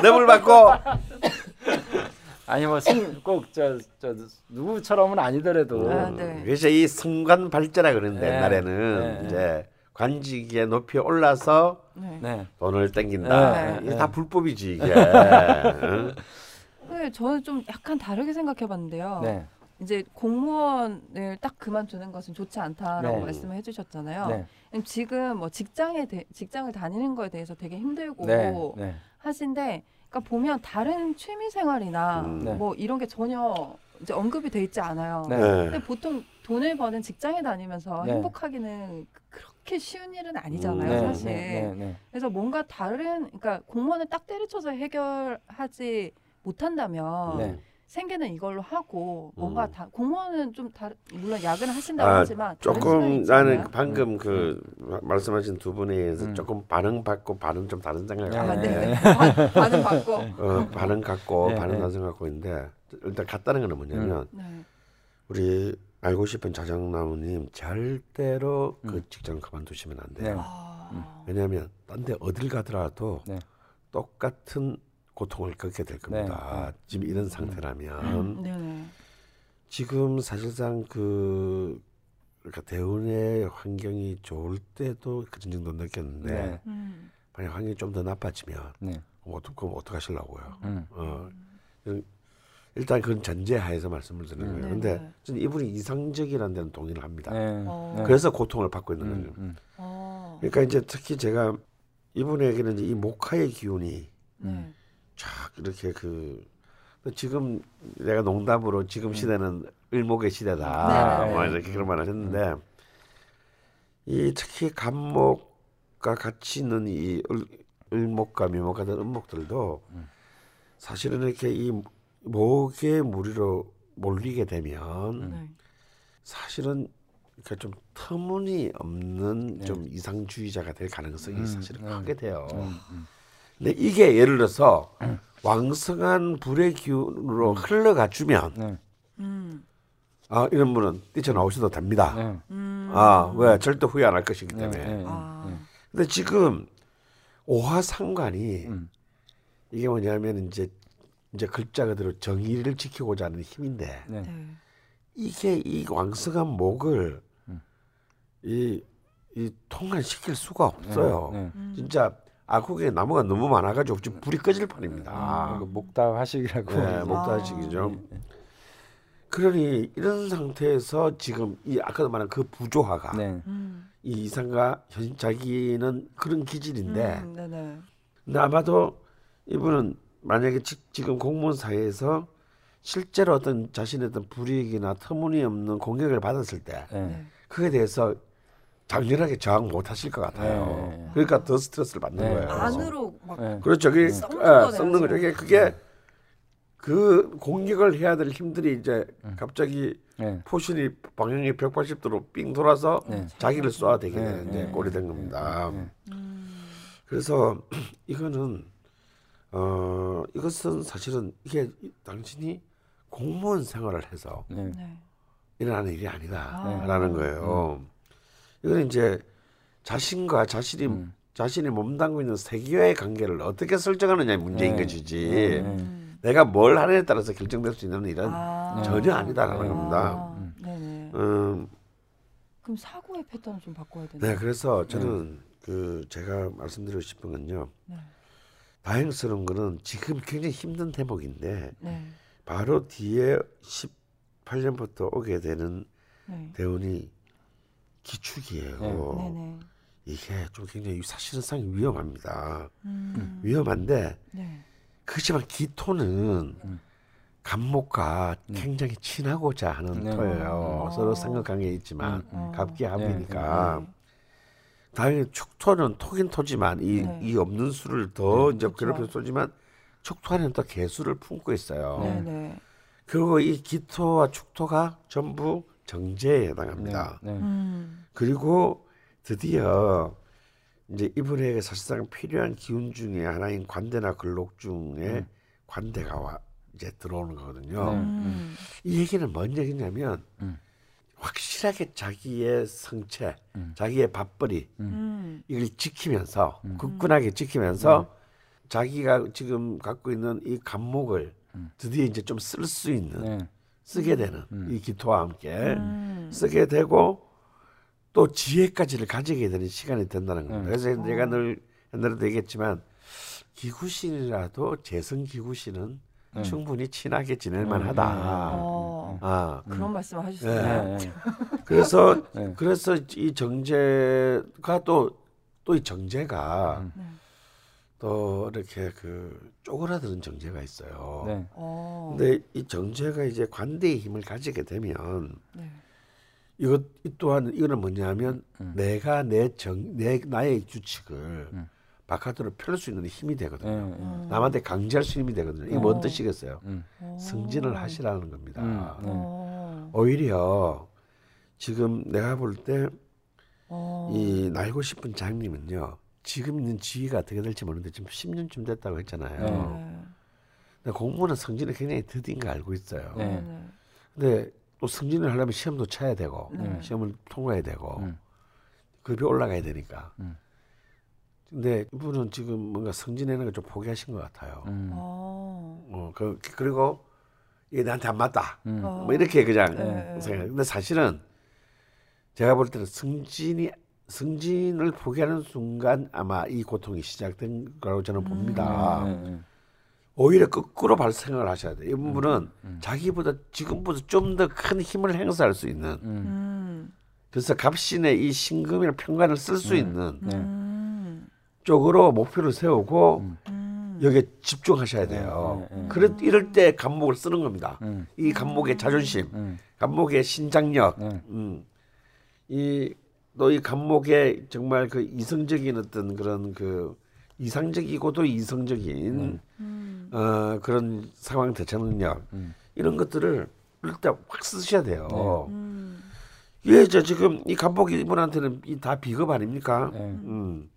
뇌물 받고 아니 뭐꼭저 저 누구처럼은 아니더라도 아, 음, 네. 그래서 이 순간 발전이라 그러는데 네. 옛날에는 네. 이제 관직에 높이 올라서 네. 네. 돈을 땡긴다. 네. 이게 네. 다 불법이지 이게. 응? 네, 저는 좀 약간 다르게 생각해봤는데요. 네. 이제 공무원을 딱 그만두는 것은 좋지 않다라고 네. 말씀을 해주셨잖아요. 네. 지금 뭐 직장에 대, 직장을 다니는 거에 대해서 되게 힘들고 네. 네. 하신데, 그러니까 보면 다른 취미 생활이나 음. 네. 뭐 이런 게 전혀 이제 언급이 돼 있지 않아요. 네. 근데 보통 돈을 버는 직장에 다니면서 네. 행복하기는 그렇게 쉬운 일은 아니잖아요, 음, 네. 사실. 네. 네. 그래서 뭔가 다른, 그러니까 공무원을 딱 때려쳐서 해결하지 못한다면 네. 생계는 이걸로 하고 뭔가 음. 다 공무원은 좀 다른 물론 야근을 하신다고 아, 하지만 조금 나는 않나요? 방금 그 마- 말씀하신 두 분에 의해서 음. 조금 반응 받고 반응 좀 다른 생각을 네. 아, 하는데 네. 반- 반응 받고 어, 반응 갖고 네, 반응 네. 다른 생각 갖고 있는데 일단 같다는 거는 뭐냐면 네. 우리 알고 싶은 자장나무님 절대로 그 음. 직장 그만두시면 안 돼요. 네. 아, 왜냐하면 딴 데 어딜 가더라도 네. 똑같은 고통을 겪게 될 겁니다. 네. 지금 이런 상태라면 네네. 지금 사실상 그 그러니까 대운의 환경이 좋을 때도 그런 정도 느꼈는데 네. 음. 만약 환경이 좀 더 나빠지면 네. 그럼 어떡 그럼 어떡하시려고요? 음. 어, 일단 그건 전제하에서 말씀을 드리는 음. 거예요. 네, 근데 네. 저는 이분이 이상적이라는 데는 동의를 합니다. 네. 어. 네. 그래서 고통을 받고 있는 음, 거예요. 음. 어. 그러니까 이제 특히 제가 이분에게는 이제 이 목화의 기운이 네. 쫙 이렇게 그 지금 내가 농담으로 지금 시대는 을목의 시대다 네, 뭐 네. 이렇게 그런 말을 했는데 이 특히 간목과 같이 있는 이 을, 을목과 묘목 같은 음목들도 사실은 이렇게 이 목의 무리로 몰리게 되면 네. 사실은 그러니까 좀 터무니없는 네. 좀 이상주의자가 될 가능성이 음, 사실은 음. 크게 돼요. 음, 음. 근데 이게 예를 들어서 왕성한 불의 기운으로 흘러가 주면 네. 음. 아 이런 분은 뛰쳐나오셔도 됩니다. 네. 음. 아왜 절대 후회 안 할 것이기 네. 때문에. 네. 아. 네. 근데 지금 오화상관이 음. 이게 뭐냐면 이제 이제 글자 그대로 정의를 지키고자 하는 힘인데 네. 네. 이게 이 왕성한 목을 음. 이, 이 통관시킬 수가 없어요. 네. 음. 진짜 아국에 나무가 너무 많아가지고 지금 불이 꺼질 판입니다. 아, 그 목다 화식이라고. 네, 이제. 목다식이죠. 네. 그러니 이런 상태에서 지금 이 아까도 말한 그 부조화가 네. 음. 이 이상과 현 자기는 그런 기질인데 음. 네네. 근데 아마도 이분은 만약에 지, 지금 공무원 사회에서 실제로 어떤 자신의 어떤 불이익이나 터무니없는 공격을 받았을 때 네. 네. 그에 대해서 장렬하게 저항 못 하실 것 같아요. 네, 네, 네. 그러니까 더 스트레스를 받는 네. 거예요. 안으로 막 네. 그렇죠. 그게 썩는 예, 썩는 거죠. 이게 그게 그 공격을 해야 될 힘들이 이제 음. 갑자기 네. 포신이 방향이 180도로 삥 돌아서 네. 자기를 쏴야 되게 네, 되는 이제 네, 꼴이 네, 된 겁니다. 네, 네. 음. 그래서 이거는 어 이것은 사실은 이게 당신이 공무원 생활을 해서 네. 네. 일어나는 일이 아니다라는 아. 거예요. 이거는 이제 자신과 자신이 음. 자신이 몸담고 있는 세계와의 관계를 어떻게 설정하느냐의 문제인 네. 것이지 네. 음. 내가 뭘 하느냐에 따라서 결정될 수 있는 일은 아. 전혀 아니다라는 네. 겁니다. 아, 음. 네네. 음, 그럼 사고의 패턴을 좀 바꿔야 되나요? 네, 그래서 저는 그 제가 말씀드리고 싶은 건요. 네. 다행스러운 거는 지금 굉장히 힘든 대목인데 네. 바로 뒤에 18년부터 오게 되는 네. 대운이 기축이에요. 네네. 이게 좀 굉장히 사실상 위험합니다. 음. 위험한데 네. 그렇지만 기토는 음. 간목과 네. 굉장히 친하고자 하는 네. 토예요. 음. 서로 삼각관계에 있지만 음, 음. 갑기 합이니까 네. 당연히 축토는 토긴 토지만 이, 네. 이 없는 수를 더 이제 그렇죠. 괴롭혀 쏘지만 축토에는 또 개수를 품고 있어요. 네네. 그리고 이 기토와 축토가 전부 정제에 해당합니다. 네. 네. 음. 그리고 드디어 이제 이분에게 사실상 필요한 기운 중에 하나인 관대나 근록 중에 음. 관대가 와 이제 들어오는 거거든요. 네. 음. 이 얘기는 뭔 얘기냐면 음. 확실하게 자기의 성체, 음. 자기의 밥벌이 음. 이걸 지키면서 음. 굳건하게 지키면서 자기가 지금 갖고 있는 이 감목을 음. 드디어 이제 좀 쓸 수 있는 네. 쓰게 되는 음. 이 기토와 함께 음. 쓰게 되고 또 지혜까지를 가지게 되는 시간이 된다는 겁니다. 음. 그래서 내가 어. 늘 옛날에도 얘기했지만 기구신이라도 재성 기구신은 음. 충분히 친하게 지낼 음. 만하다. 어. 아, 그런 말씀을 하셨어요. 네. 네. 네. 그래서 네. 그래서 이 정제가 또 또 이 정제가 음. 네. 또 이렇게 그 쪼그라드는 정제가 있어요. 네. 어. 근데 이 정제가 이제 관대의 힘을 가지게 되면 네. 이것 이 또한 이거는 뭐냐면 음. 내가 내 정 내 나의 규칙을 음. 바깥으로 펼 수 있는 힘이 네. 되거든요. 네. 음. 남한테 강제할 수 힘이 되거든요. 이게 뭔 어. 뜻이겠어요? 음. 어. 승진을 하시라는 겁니다. 음. 네. 어. 오히려 지금 내가 볼 때이 어. 날고 싶은 장님은요. 지금 있는 지위가 어떻게 될지 모르는데 지금 10년쯤 됐다고 했잖아요. 네. 근데 공무원은 승진을 굉장히 더딘 거 알고 있어요. 네. 네. 근데 또 승진을 하려면 시험도 쳐야 되고 네. 시험을 통과해야 되고 음. 급이 올라가야 되니까. 음. 근데 이분은 지금 뭔가 승진하는 걸 좀 포기하신 것 같아요. 음. 어. 어, 그, 그리고 이게 나한테 안 맞다. 음. 어. 뭐 이렇게 그냥 네. 생각. 근데 사실은 제가 볼 때는 승진이 승진을 포기하는 순간 아마 이 고통이 시작된 거라고 저는 봅니다. 네. 네. 오히려 거꾸로 발생을 하셔야 돼요. 이분은 음. 자기보다 지금보다 좀 더 큰 힘을 행사할 수 있는 음. 음. 그래서 갑신의 이 신금이나 평관을 쓸수 음. 있는 네. 음. 쪽으로 목표를 세우고 음. 음. 여기에 집중하셔야 돼요. 네, 네, 네. 그래 이럴 때 감목을 쓰는 겁니다. 음. 이 감목의 자존심, 음. 감목의 신장력, 네. 음, 이또 이 감목의 정말 그 이성적인 어떤 그런 그 이상적이고도 이성적인 음. 어, 그런 상황 대처 능력 음. 이런 것들을 일단 확 쓰셔야 돼요. 음. 예, 저 지금 이 감독 이분한테는 이다 비겁 아닙니까? 네. 음.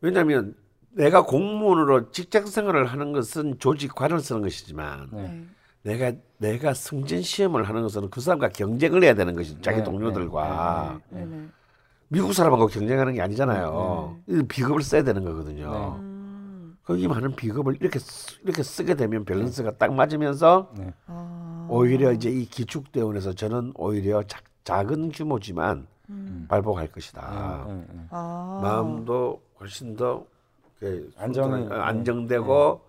왜냐하면 내가 공무원으로 직장 생활을 하는 것은 조직관을 쓰는 것이지만 네. 네. 내가 내가 승진 시험을 하는 것은 그 사람과 경쟁을 해야 되는 것이 자기 네, 동료들과 네. 네. 미국 사람하고 경쟁하는 게 아니잖아요. 이 비겁을 써야 되는 거거든요. 네. 음. 거기 많은 비겁을 이렇게 쓰- 이렇게 쓰게 되면 밸런스가 딱 맞으면서 네. 아. 오히려 이제 이 기축대원에서 저는 오히려 자- 작은 규모지만 음. 발복할 것이다. 네. 네. 네. 아. 마음도 훨씬 더 sultan- 어, 안정되고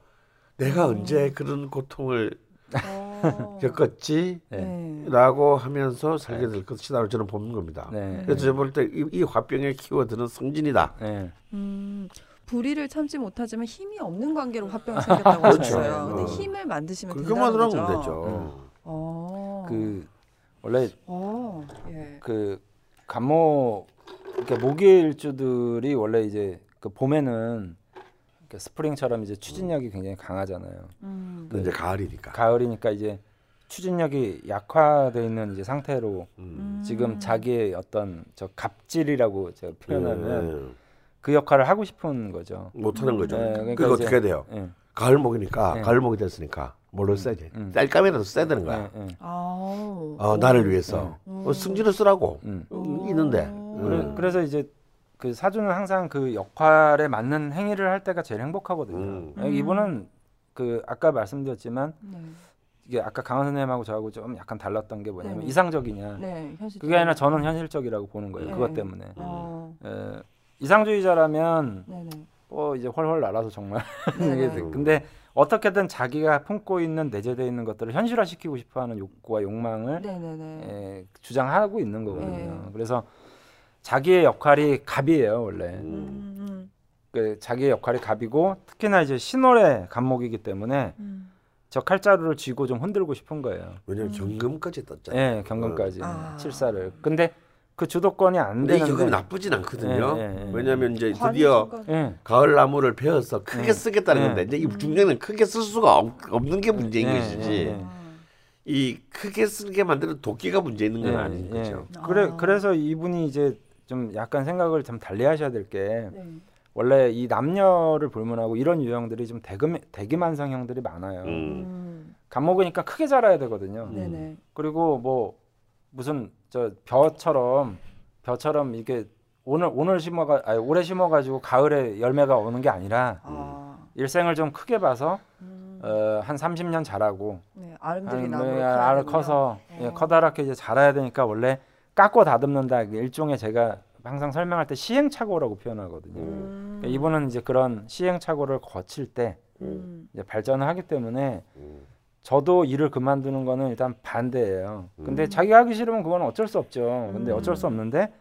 내가 언제 그런 고통을 어. 겪었지? 네. 라고 하면서 살게 될 것이다라고 저는 보는 겁니다. 네. 그래서 제가 볼 때이 이 화병의 키워드는 승진이다. 네. 음. 불의를 참지 못하지만 힘이 없는 관계로 화병이 생겼다고 그렇죠. 하셨어요. 근데 어. 힘을 만드시면 된다는 거죠. 되죠. 어. 그 원래 어. 예. 그 감모 그러니까 모기일주들이 원래 이제 그 봄에는 이렇게 스프링처럼 이제 추진력이 굉장히 강하잖아요. 음. 근데 이제 가을이니까. 가을이니까 이제 추진력이 약화돼 있는 이제 상태로 음. 지금 자기의 어떤 저 갑질이라고 제가 표현하면 네. 그 역할을 하고 싶은 거죠. 못하는 거죠. 네, 그러니까 그러니까 이제- 어떻게 돼요? 예. 가을목이니까 네. 가을목이 됐으니까 뭘로 써야지? 음. 쌀감이라도 써야 되는 거야. 예, 예. 아우. 어, 나를 위해서 음. 어, 승진을 쓰라고 음. 음, 있는데 음. 그래, 음. 그래 서 이제 그 사주는 항상 그 역할에 맞는 행위를 할 때가 제일 행복하거든요. 음. 예, 이분은 그 아까 말씀드렸지만 네. 이게 아까 강원 선생님하고 저하고 좀 약간 달랐던 게 뭐냐면 네. 이상적이냐 네. 현실. 그게 아니라 저는 현실적이라고 보는 거예요. 네. 그것 때문에 어. 예, 이상주의자라면 네네. 뭐 이제 훨훨 날아서 정말 근데 어떻게든 자기가 품고 있는 내재되어 있는 것들을 현실화시키고 싶어하는 욕구와 욕망을 네네네. 예, 주장하고 있는 거거든요. 네. 그래서 자기의 역할이 갑이에요 원래. 음. 음. 그 자기의 역할이 갑이고 특히나 이제 신월의 갑목이기 때문에 음. 저 칼자루를 쥐고 좀 흔들고 싶은 거예요. 왜냐면 경금까지 떴잖아요. 예, 경금까지 아. 칠사를. 근데 그 주도권이 안 되는데. 경금이 나쁘진 않거든요. 예, 예, 예. 왜냐하면 이제 드디어 예. 가을 나무를 베어서 크게 네. 쓰겠다는 네. 건데 이제 이 중간에는 크게 쓸 수가 없, 없는 게 문제인 네, 것이지. 네, 네. 아. 이 크게 쓰게 만드는 도끼가 문제 있는 건 아닌 거죠. 그래 아. 그래서 이분이 이제 좀 약간 생각을 좀 달리 하셔야 될게 네. 원래 이 남녀를 불문하고 이런 유형들이 좀 대금 대기만성형들이 많아요. 음. 음. 갑목이니까 크게 자라야 되거든요. 네네. 그리고 뭐 무슨 저 벼처럼 벼처럼 이게 오늘 오늘 심어가 아니 올해 심어가지고 가을에 열매가 오는 게 아니라 아. 일생을 좀 크게 봐서 음. 어, 한 30년 자라고 네. 아름드리 한 나무로 뭐, 커야 알 되고요. 커서 예, 어. 커다랗게 이제 자라야 되니까 원래 깎고 다듬는다 일종의 제가 항상 설명할 때 시행착오라고 표현하거든요. 음. 그러니까 이분은 이제 그런 시행착오를 거칠 때 음. 이제 발전을 하기 때문에 음. 저도 일을 그만두는 거는 일단 반대예요. 근데 음. 자기가 하기 싫으면 그건 어쩔 수 없죠. 근데 음. 어쩔 수 없는데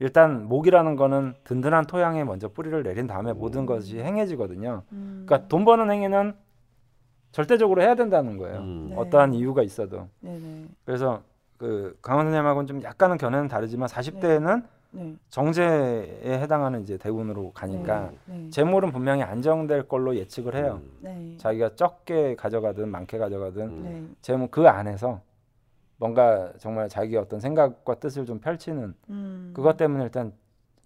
일단 목이라는 거는 든든한 토양에 먼저 뿌리를 내린 다음에 모든 것이 행해지거든요. 음. 그러니까 돈 버는 행위는 절대적으로 해야 된다는 거예요. 음. 네. 어떠한 이유가 있어도. 네네. 그래서 그 강원 선생님하고는 좀 약간은 견해는 다르지만 40대에는 네. 정제에 해당하는 이제 대운으로 가니까 네. 재물은 분명히 안정될 걸로 예측을 해요. 음. 네. 자기가 적게 가져가든 많게 가져가든 음. 네. 재무 그 안에서 뭔가 정말 자기의 어떤 생각과 뜻을 좀 펼치는 음. 그것 때문에 일단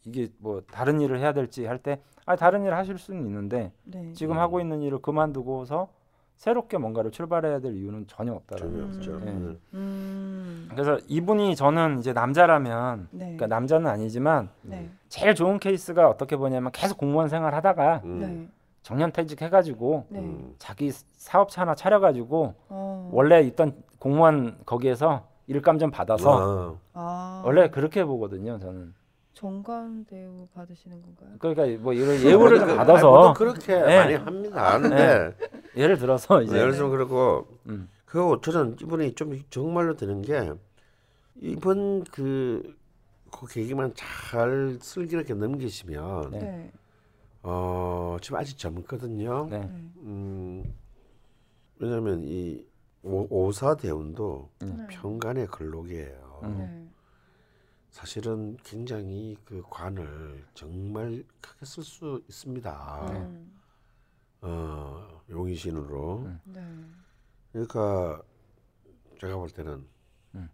이게 뭐 다른 일을 해야 될지 할 때 아 다른 일 하실 수는 있는데 네. 지금 음. 하고 있는 일을 그만두고서 새롭게 뭔가를 출발해야 될 이유는 전혀 없다라는 전혀 음. 없죠. 예. 음. 음. 그래서 이분이 저는 이제 남자라면 네. 그러니까 남자는 아니지만 네. 제일 좋은 케이스가 어떻게 보냐면 계속 공무원 생활 하다가 음. 네. 정년 퇴직 해가지고 네. 음. 자기 사업차 하나 차려가지고 어. 원래 있던 공무원 거기에서 일감 좀 받아서 아. 아. 원래 그렇게 보거든요 저는 정관 대우 받으시는 건가요? 그러니까 뭐 이런 예우를 좀 받아서 그렇게 네. 많이 합니다. 근데 예를 들어서 이제 예를 들면 그렇고 음. 그리고 저는 이분이 좀 정말로 되는 게 이번 그, 그 계기만 잘 슬기롭게 넘기시면 네. 네. 어 지금 아직 젊거든요. 네. 네. 음 왜냐하면 이 오, 오사 대운도 음. 평간의 근록이에요. 음. 네. 사실은 굉장히 그 관을 정말 크게 쓸 수 있습니다. 네. 음. 어 용의신으로. 음. 네. 그러니까 제가 볼 때는 음.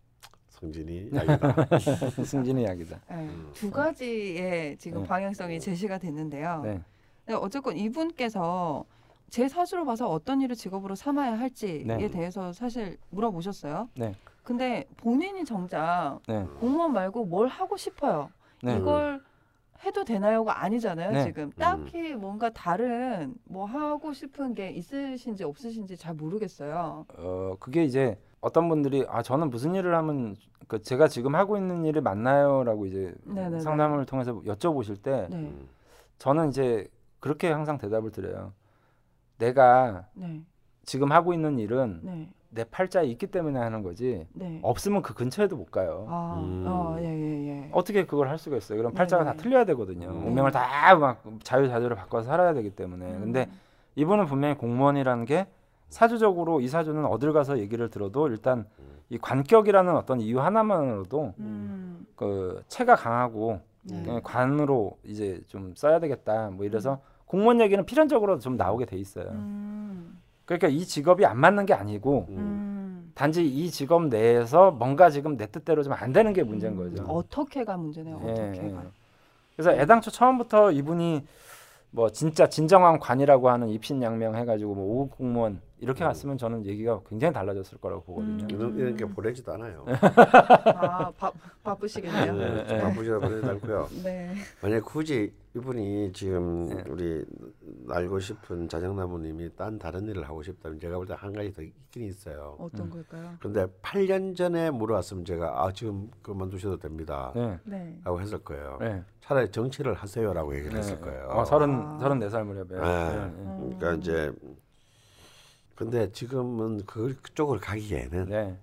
성진이 약이다. 승진의 이야기다. 네. 음. 두 가지의 지금 네. 방향성이 제시가 됐는데요. 네. 네, 어쨌건 이분께서 제 사주로 봐서 어떤 일을 직업으로 삼아야 할지에 네. 대해서 사실 물어보셨어요. 네. 근데 본인이 정작 네. 공무원 말고 뭘 하고 싶어요. 네. 이걸 해도 되나요가 아니잖아요. 네. 지금 딱히 뭔가 다른 뭐 하고 싶은 게 있으신지 없으신지 잘 모르겠어요. 어 그게 이제 어떤 분들이 아 저는 무슨 일을 하면 그 제가 지금 하고 있는 일을 맞나요라고 이제 네네네. 상담을 통해서 여쭤보실 때 네, 음. 저는 이제 그렇게 항상 대답을 드려요. 내가 네, 지금 하고 있는 일은 네, 내 팔자에 있기 때문에 하는 거지 네. 없으면 그 근처에도 못 가요. 아, 음. 어, 예, 예, 예. 어떻게 그걸 할 수가 있어요? 그럼 팔자가 네네. 다 틀려야 되거든요. 음. 운명을 다 막 자유자재로 바꿔서 살아야 되기 때문에. 음. 근데 이분은 분명히 공무원이라는 게 사주적으로 이 사주는 어딜 가서 얘기를 들어도 일단 이 관격이라는 어떤 이유 하나만으로도 음, 그 체가 강하고 네. 그냥 관으로 이제 좀 써야 되겠다. 뭐 이래서 공무원 얘기는 필연적으로 좀 나오게 돼 있어요. 음, 그러니까 이 직업이 안 맞는 게 아니고 음. 음. 단지 이 직업 내에서 뭔가 지금 내 뜻대로 좀 안 되는 게 문제인 거죠. 어떻게가 문제네요. 예, 어떻게가. 예. 그래서 애당초 처음부터 이분이 뭐 진짜 진정한 관이라고 하는 입신양명 해가지고 뭐 오급 공무원 이렇게 음. 갔으면 저는 얘기가 굉장히 달라졌을 거라고 보거든요. 음. 이런, 이런 게 보내지도 않아요. 아, 바, 바쁘시겠네요. 네, 네. 바쁘시다 보내지 않고요. 네. 만약 굳이 이분이 지금 네. 우리 알고 싶은 자정나무님이 딴 다른 일을 하고 싶다면 제가 볼 때 한 가지 더 있긴 있어요. 어떤 음. 걸까요? 근데 8년 전에 물어왔으면 제가 아 지금 그만두셔도 됩니다. 네, 네. 라고 했을 거예요. 네. 차라리 정치를 하세요라고 얘기를 네. 했을 거예요. 어, 서른 아. 서른 네살 무렵에. 네. 네. 그러니까 이제 근데 지금은 그 그쪽을 가기에는 네.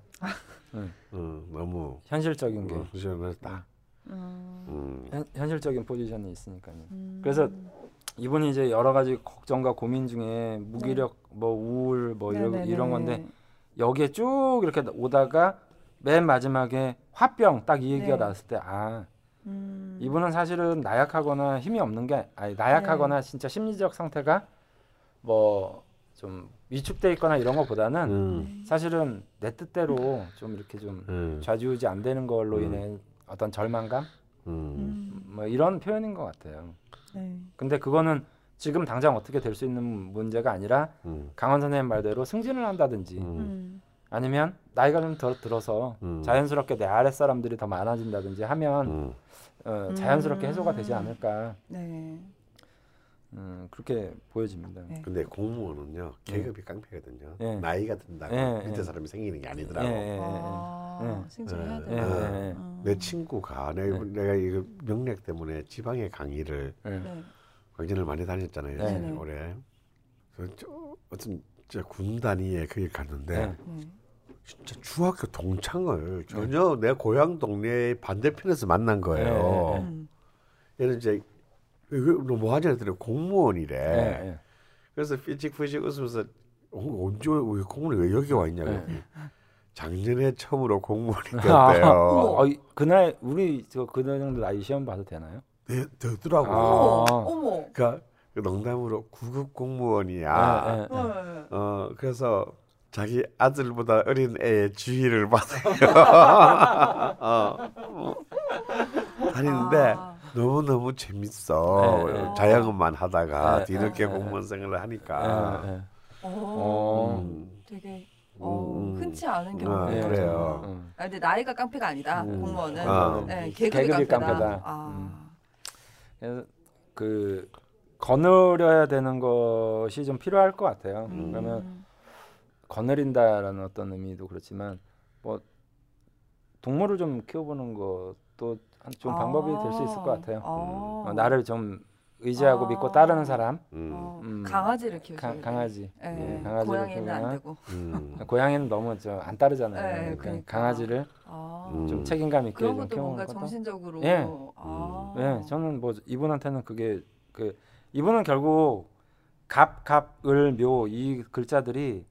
음, 너무 현실적인 게 어, 딱 음, 음, 현, 현실적인 포지션이 있으니까요. 음. 그래서 이분이 이제 여러 가지 걱정과 고민 중에 무기력, 뭐 우울, 뭐 이런. 이런 건데 여기에 쭉 이렇게 오다가 맨 마지막에 화병 딱 이 얘기가 네. 나왔을 때 아 음. 이분은 사실은 나약하거나 힘이 없는 게 아니 나약하거나 네. 진짜 심리적 상태가 뭐 좀 위축돼 있거나 이런 것보다는 음. 사실은 내 뜻대로 좀 이렇게 좀 음. 좌지우지 안 되는 걸로 음. 인해 어떤 절망감 음. 음. 뭐 이런 표현인 것 같아요. 네. 근데 그거는 지금 당장 어떻게 될 수 있는 문제가 아니라 음. 강원 선생님 말대로 승진을 한다든지. 아니면 나이가 좀 더 들어서 음. 자연스럽게 내 아랫 사람들이 더 많아진다든지 하면 음. 어, 자연스럽게 음. 해소가 되지 않을까 네. 음, 그렇게 보여집니다. 네. 근데 공무원은요 계급이 깡패거든요. 예. 나이가 든다고 예, 밑에 예. 사람이 생기는 게 예, 아니더라고. 아, 예. 승진을 해야 예, 되나? 예, 예. 음. 내 친구가 내가, 내가 이거 명맥 때문에 지방에 강의를 예. 예. 네. 많이 다녔잖아요. 네, 네. 올해. 그래서 저, 어떤 저군 단위에 거기 갔는데 네. 네. 진짜 중학교 동창을 전혀 내 고향 동네 반대편에서 만난 거예요. 네, 음. 얘는 이제 이거 뭐 하냐 했더니 공무원이래. 그래서 삐직삐직 웃으면서 어, 언제 왜 공무원이 왜 여기 와 있냐고. 네. 작년에 처음으로 공무원이 아, 됐대요. 어, 이- 그날 우리 저 그날 정도 나이 시험 봐도 되나요? 네, 되더라고. 아. 어머. 그러니까 그 농담으로 구급 공무원이야. 예, 예, 예. 네. 어 그래서 자기 아들보다 어린 애의 주의를 받아요. 어, 어. 다니는데 아. 너무 너무 재밌어. 예, 예. 자영업만 하다가 예, 뒤늦게 예, 공무원 생활을 하니까. 예, 예. 어, 어. 음, 되게 어, 음. 흔치 않은 아, 경우예요. 그래요. 음. 아, 근데 나이가 깡패가 아니다. 음. 공무원은. 아. 네, 계급이, 계급이 깡패다. 깡패다. 아. 음. 그래서 그 거느려야 되는 것이 좀 필요할 것 같아요. 음. 그러면 거느린다라는 어떤 의미도 그렇지만 뭐 동물을 좀 키워보는 것도 한 좋은 방법이 될 수 있을 것 같아요. 아. 어, 나를 좀 의지하고 아. 믿고 따르는 사람, 음, 어, 음. 강아지를 키우죠. 강, 강아지. 네, 음, 강아지를 고양이는 안 키우면 되고. 음. 고양이는 너무 저 안 따르잖아요. 네, 그러니까 그러니까. 강아지를 아. 음. 좀 책임감 있게 그런 좀 것도 키우는 뭔가 것도. 정신적으로. 예. 아. 네, 저는 뭐 이분한테는 그게 그 이분은 결국 갑, 갑 을 묘 이 글자들이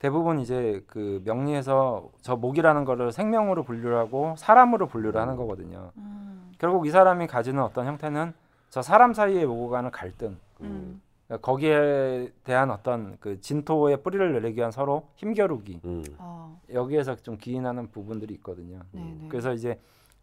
대부분 이제 그 명리에서 저 목이라는 거를 생명으로 분류를 하고 사람으로 분류를 하는 거거든요. 음. 결국 이 사람이 가지는 어떤 형태는 저 사람 사이에 오고 가는 갈등, 음. 그러니까 거기에 대한 어떤 그 진토의 뿌리를 내리기 위한 서로 힘겨루기 음. 아. 여기에서 좀 기인하는 부분들이 있거든요. 네네. 그래서 이제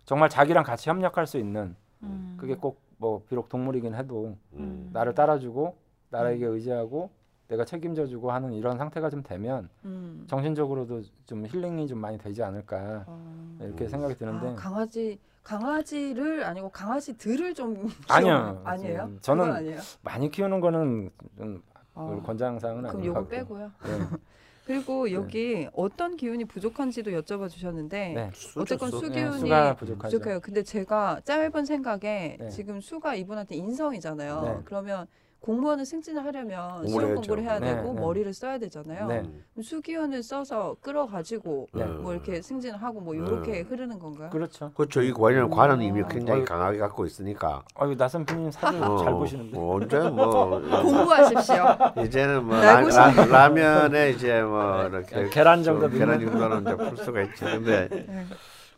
정말 자기랑 같이 협력할 수 있는 음. 그게 꼭 뭐 비록 동물이긴 해도 음. 나를 따라주고 나에게 음. 의지하고 내가 책임져주고 하는 이런 상태가 좀 되면 음. 정신적으로도 좀 힐링이 좀 많이 되지 않을까 어. 이렇게 음. 생각이 드는데 아, 강아지 강아지를 아니고 강아지들을 좀 아니요. 아니에요? 음, 저는 아니에요. 많이 키우는 거는 좀 아, 권장 사항은 그럼 요거 빼고요. 네. 그리고 여기 어떤 기운이 부족한지도 여쭤봐 주셨는데 네. 어쨌건 수. 수 네, 기운이 수가 부족하죠. 부족해요. 근데 제가 짧은 생각에 네. 지금 수가 이분한테 인성이잖아요. 네. 그러면 공무원을 승진을 하려면 공부를 시험 해야죠. 공부를 해야 네, 되고 네. 머리를 써야 되잖아요. 네. 음. 그럼 수 기운을 써서 끌어가지고 네. 뭐 이렇게 승진을 하고 뭐 네. 이렇게 흐르는 건가요? 그렇죠. 그렇죠. 이 관련 관은 이미 음. 굉장히. 강하게 갖고 있으니까. 아유 나선피님 사진 어, 잘 보시는데. 뭐 언제 뭐 공부하십시오. 이제는 뭐 라, 라, 라면에 이제 뭐 이렇게 계란 정도 좀 계란 정도는 이제 풀 수가 있지. 근데 네.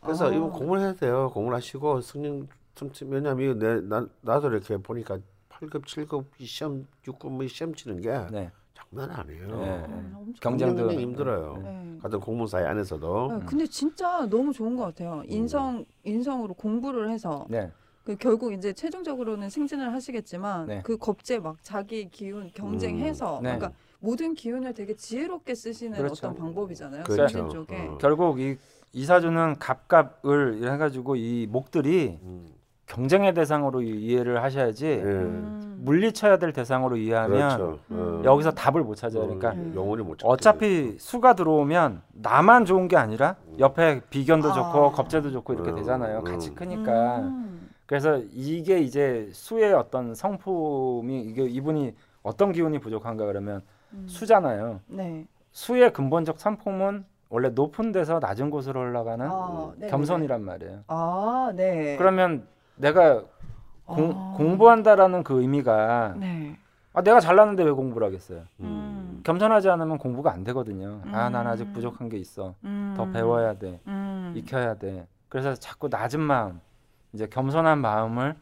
그래서 아. 이거 공부를 해야 돼요. 공부를 하시고 승진 좀 왜냐면 이거 내, 나, 나도 이렇게 보니까 8급, 7급 이 시험 6급 뭐 시험 치는 게 네. 장난 아니에요. 네. 음, 엄청 경쟁도 굉장히 힘들어요. 네. 같은 공무사회 안에서도 네, 근데 진짜 너무 좋은 것 같아요. 인성 인성으로 공부를 해서 네. 그 결국 이제 최종적으로는 승진을 하시겠지만 네. 그 겁제 막 자기 기운 경쟁해서 네. 그러니까 모든 기운을 되게 지혜롭게 쓰시는 그렇죠. 어떤 방법이잖아요. 그렇죠. 승진 쪽에. 어. 결국 이 이사주는 갑갑을 해가지고 이 목들이 음. 경쟁의 대상으로 이- 이해를 하셔야지 예. 음. 물리쳐야 될 대상으로 이해하면 그렇죠. 어. 여기서 답을 못 찾아요. 그러니까 음. 영원히 못. 어차피 수가 들어오면 나만 좋은 게 아니라 옆에 비견도 아. 좋고 겁재도 좋고 이렇게 음, 되잖아요. 음. 같이 크니까. 음. 그래서 이게 이제 수의 어떤 성품이 이게 이분이 어떤 기운이 부족한가 그러면 음. 수잖아요. 네. 수의 근본적 성품은 원래 높은 데서 낮은 곳으로 올라가는 아, 네, 겸손이란 말이에요. 아, 네. 그러면 내가 공, 아. 공부한다라는 그 의미가 네. 아, 내가 잘났는데 왜 공부를 하겠어요? 음. 겸손하지 않으면 공부가 안 되거든요. 아, 난 아직 음. 부족한 게 있어. 음. 더 배워야 돼. 음. 익혀야 돼. 그래서 자꾸 낮은 마음, 이제 겸손한 마음을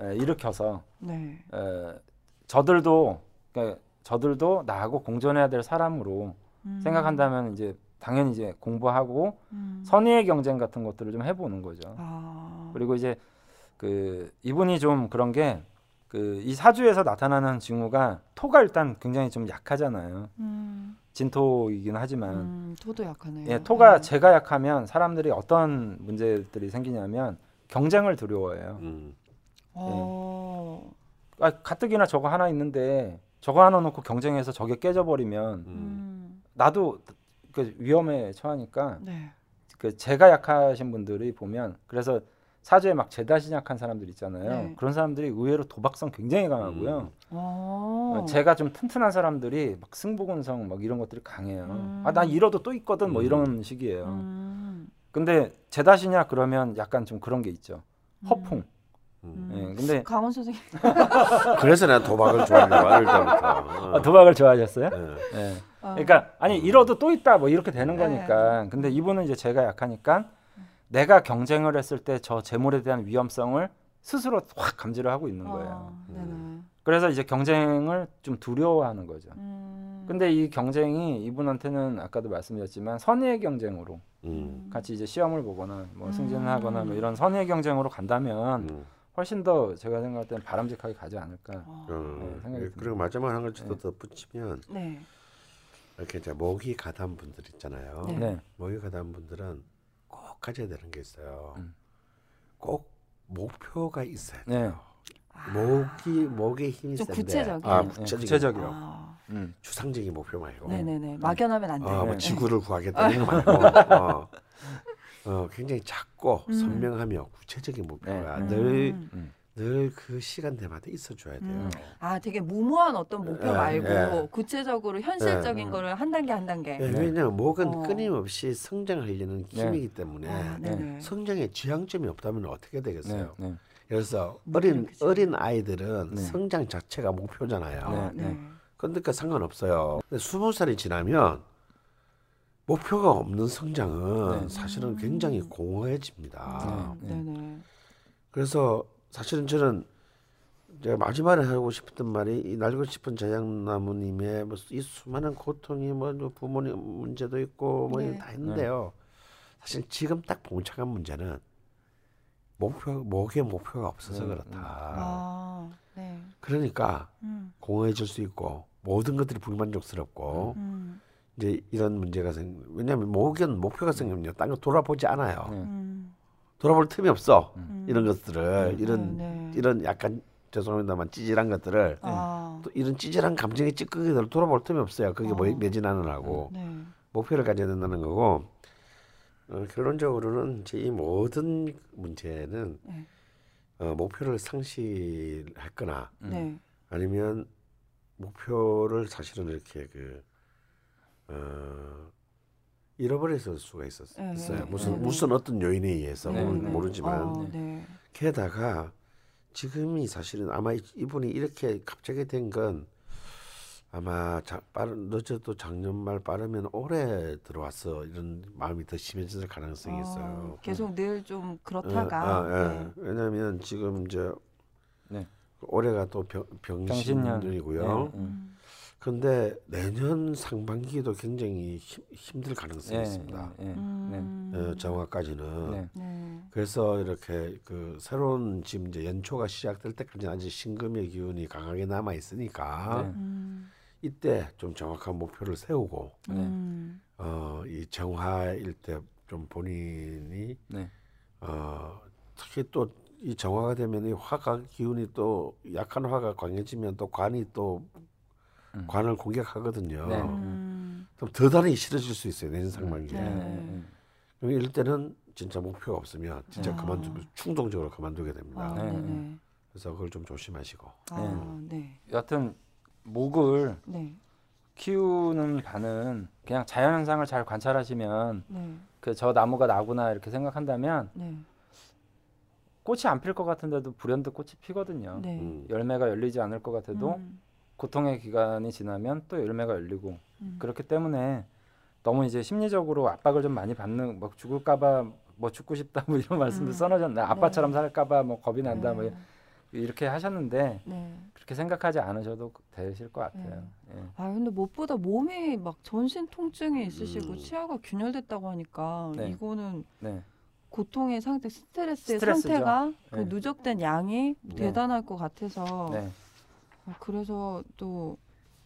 에, 일으켜서 네. 에, 저들도 그러니까 저들도 나하고 공존해야 될 사람으로 음. 생각한다면 이제 당연히 이제 공부하고 음. 선의의 경쟁 같은 것들을 좀 해보는 거죠. 아. 그리고 이제 그 이분이 좀 그런 게 그 이 사주에서 나타나는 징후가 토가 일단 굉장히 좀 약하잖아요. 음. 진토이긴 하지만 음, 토도 약하네요. 예, 토가 네. 제가 약하면 사람들이 어떤 문제들이 생기냐면 경쟁을 두려워해요. 음. 어. 아, 가뜩이나 저거 하나 있는데 저거 하나 놓고 경쟁해서 저게 깨져버리면 음. 음. 나도 그 위험에 처하니까 네. 그 제가 약하신 분들이 보면 그래서 사주에 막 제다신 약한 사람들 있잖아요. 네. 그런 사람들이 의외로 도박성 굉장히 강하고요. 음. 어. 어, 제가 좀 튼튼한 사람들이 막 승부근성 막 이런 것들이 강해요. 음. 아나 잃어도 또 있거든 뭐 음. 이런 식이에요. 음. 근데 제다시냐 그러면 약간 좀 그런 게 있죠. 허풍. 음. 예, 근데 강원 선생님. 그래서 내가 도박을 좋아하는 거야. 아, 도박을 좋아하셨어요? 예. 예. 어. 그러니까 아니 잃어도 또 있다 뭐 이렇게 되는 네. 거니까. 근데 이분은 이제 제가 약하니까 내가 경쟁을 했을 때 저 재물에 대한 위험성을 스스로 확 감지를 하고 있는 거예요. 어, 네네. 그래서 이제 경쟁을 좀 두려워하는 거죠. 음. 근데 이 경쟁이 이분한테는 아까도 말씀드렸지만 선의의 경쟁으로 음. 같이 이제 시험을 보거나 뭐 음. 승진을 하거나 뭐 이런 선의의 경쟁으로 간다면 음. 훨씬 더 제가 생각할 때는 바람직하게 가지 않을까. 어. 어, 네, 생각이 예, 그리고 마지막 한 가지 더 네. 덧붙이면 네. 이렇게 이제 모기 가담 분들 있잖아요. 네. 네. 모기 가담 분들은 꼭 가져야 되는 게 있어요. 음. 꼭 목표가 있어야 네. 돼요. 모기 목의 힘이 좀 센데 구체적인. 아, 네, 구체적인 구체적이요. 아. 음. 추상적인 목표 말고 네네네. 막연하면 안 돼. 어, 뭐 네. 지구를 구하겠다 이런 거 말고 어, 어, 굉장히 작고 음. 선명하며 구체적인 목표가 네. 늘 음. 늘 그 시간대마다 있어줘야 돼요. 음. 아, 되게 무모한 어떤 목표 예, 말고 예. 구체적으로 현실적인 예. 거를 한 단계 한 단계. 예, 네. 왜냐하면 목은 어. 끊임없이 성장하려는 네. 힘이기 때문에 아, 네네. 성장에 지향점이 없다면 어떻게 네. 되겠어요? 네. 그래서 어린 그치. 어린 아이들은 네. 성장 자체가 목표잖아요. 아, 네, 네. 네. 그러니까 상관없어요. 근데 스무 살이 지나면 목표가 없는 성장은 네. 사실은 굉장히 공허해집니다. 네. 음, 네네. 그래서 사실은 저는 제가 마지막에 하고 싶었던 말이 이 날고 싶은 자양나무님의 뭐이 수많은 고통이 뭐 부모님 문제도 있고 뭐 네. 다 있는데요. 사실 지금 딱 봉착한 문제는 목표 목의 목표가 없어서 음, 그렇다. 아, 네. 그러니까 음, 공허해질 수 있고 모든 것들이 불만족스럽고 음, 이제 이런 문제가 생. 왜냐하면 목은 목표가 생기면요, 딴거 돌아보지 않아요. 네. 음, 돌아볼 틈이 없어. 음. 이런 것들을 이런 네, 네. 이런 약간 죄송합니다만 찌질한 것들을 아, 또 이런 찌질한 감정의 찌꺼기들을 돌아볼 틈이 없어요. 그게 뭐 어. 매진하느라고 네. 목표를 가져야 된다는 거고 어, 결론적으로는 이제 이 모든 문제는 네. 어, 목표를 상실했거나 음. 네. 아니면 목표를 사실은 이렇게 그 어, 잃어버렸을 수가 있었, 네, 있어요. 네, 무슨 네, 네. 무슨 어떤 요인에 의해서 네, 모르, 네. 모르지만 어, 네. 게다가 지금이 사실은 아마 이- 이분이 이렇게 갑자기 된 건 아마 자, 빠른 늦어도 작년 말 빠르면 올해 들어와서 이런 마음이 더 심해질 가능성이 있어요. 어, 계속 늘좀 어, 그렇다가. 아, 예. 네. 왜냐하면 지금 이제 네. 올해가 또 병, 병신년. 병신년이고요. 네. 음, 그런데 내년 상반기도 굉장히 힘, 힘들 가능성이 네. 있습니다. 네. 네. 음, 어, 정화까지는. 네. 네. 그래서 이렇게 그 새로운 지금 이제 연초가 시작될 때까지는 아직 신금의 기운이 강하게 남아 있으니까 네. 음, 이때 좀 정확한 목표를 세우고 네. 음, 어, 이 정화일 때 좀 본인이 네. 어, 특히 또 이 정화가 되면 이 화가 기운이 또 약한 화가 강해지면 또 관이 또 음. 관을 공격하거든요. 네. 음, 그럼 더 다르게 싫어질 수 있어요 내년 상반기에. 네. 네. 그럼 이럴 때는 진짜 목표가 없으면 진짜 아. 그만두 충동적으로 그만두게 됩니다. 아, 네. 네네. 그래서 그걸 좀 조심하시고. 아, 네. 여하튼 목을 네. 키우는 반은 그냥 자연 현상을 잘 관찰하시면 네. 그저 나무가 나구나 이렇게 생각한다면 네. 꽃이 안 필 것 같은데도 불현듯 꽃이 피거든요. 네. 음. 열매가 열리지 않을 것 같아도 음, 고통의 기간이 지나면 또 열매가 열리고 음. 그렇기 때문에 너무 이제 심리적으로 압박을 좀 많이 받는 뭐 죽을까봐 뭐 죽고 싶다 뭐 이런 말씀도 음. 써놓으셨나 아빠처럼 살까봐 뭐 겁이 난다 뭐 네. 이렇게 하셨는데 네. 그렇게 생각하지 않으셔도 되실 것 같아요. 예. 아 근데 무엇보다 몸이 막 전신 통증이 있으시고 음. 치아가 균열됐다고 하니까 네. 이거는 네. 고통의 상태, 스트레스의 스트레스죠. 상태가 그 네. 누적된 양이 네. 대단할 것 같아서 네. 아, 그래서 또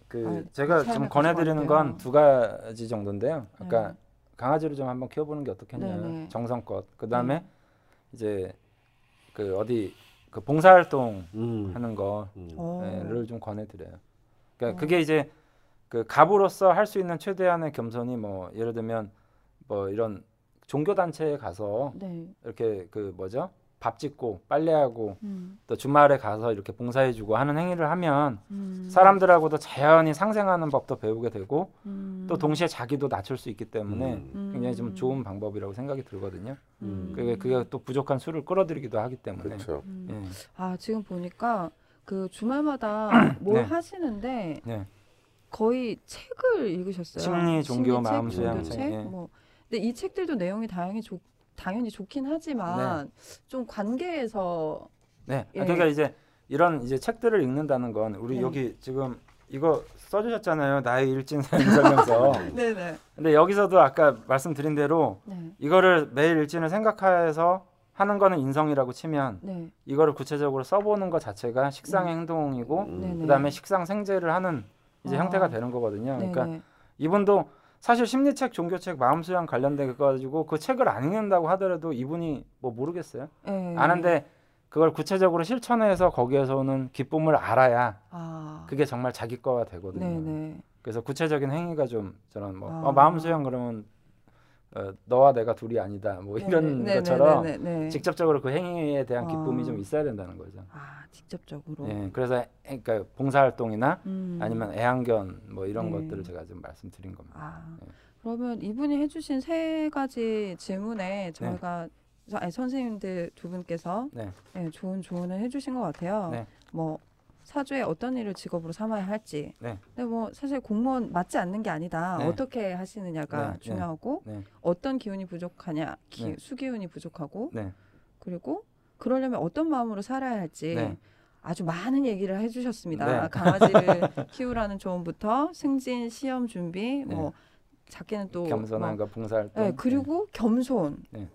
그 아, 제가 좀 권해드리는 건 두 가지 정도인데요. 아까 네. 강아지를 좀 한번 키워보는 게 어떻겠냐. 네네. 정성껏. 그 다음에 네. 이제 그 어디 그 봉사활동 음. 하는 거를 음. 어. 좀 권해드려요. 그러니까 어. 그게 이제 그 갑으로서 할 수 있는 최대한의 겸손이 뭐 예를 들면 뭐 이런 종교 단체에 가서 네. 이렇게 그 뭐죠 밥 짓고 빨래하고 음, 또 주말에 가서 이렇게 봉사해주고 하는 행위를 하면 음, 사람들하고도 자연히 상생하는 법도 배우게 되고 음, 또 동시에 자기도 낮출 수 있기 때문에 음. 굉장히 좀 음, 좋은 방법이라고 생각이 들거든요. 음. 그게 그게 또 부족한 술을 끌어들이기도 하기 때문에. 그렇죠. 음. 예. 아 지금 보니까 그 주말마다 뭘 네. 하시는데 네. 거의 책을 읽으셨어요. 심리, 종교, 마음 수양 책, 예. 뭐 근데 이 책들도 내용이 다양히 좋, 당연히 좋긴 하지만 좀 관계에서 네. 예. 그러니까 이제 이런 이제 책들을 읽는다는 건 우리 네. 여기 지금 이거 써주셨잖아요. 나의 일진 사연 설명서. 네네 근데 여기서도 아까 말씀드린 대로 네. 이거를 매일 일진을 생각해서 하는 거는 인성이라고 치면 네. 이거를 구체적으로 써보는 것 자체가 식상의 행동이고 음. 그다음에 식상 생제를 하는 이제 아. 형태가 되는 거거든요. 그러니까. 이분도 사실 심리책, 종교책, 마음수양 관련된 거 가지고 그 책을 안 읽는다고 하더라도 이분이 뭐 모르겠어요. 네. 아는데 그걸 구체적으로 실천해서 거기에서 오는 기쁨을 알아야 아. 그게 정말 자기 거가 되거든요. 네네. 그래서 구체적인 행위가 좀 저는 뭐 아. 어, 마음수양 그러면 어, 너와 내가 둘이 아니다 뭐 이런 네네. 것처럼 네네네네. 직접적으로 그 행위에 대한 기쁨이 아. 좀 있어야 된다는 거죠. 아 직접적으로. 예, 그래서 애- 그러니까 봉사활동이나 음. 아니면 애완견 뭐 이런 네. 것들을 제가 좀 말씀드린 겁니다. 아 네. 그러면 이분이 해주신 세 가지 질문에 저희가 서- 아니, 선생님들 두 분께서 네. 네, 좋은 조언을 해주신 것 같아요. 네. 뭐 사주에 어떤 일을 직업으로 삼아야 할지. 네. 근데 뭐 사실 공무원 맞지 않는 게 아니다. 네. 어떻게 하시느냐가 네, 중요하고 네. 어떤 기운이 부족하냐, 기, 네. 수기운이 부족하고 네. 그리고 그러려면 어떤 마음으로 살아야 할지. 네. 아주 많은 얘기를 해주셨습니다. 네. 강아지를 키우라는 조언부터 승진 시험 준비, 네. 뭐 작게는 또 겸손한 뭐, 거 봉사활동. 네, 그리고 겸손. 네.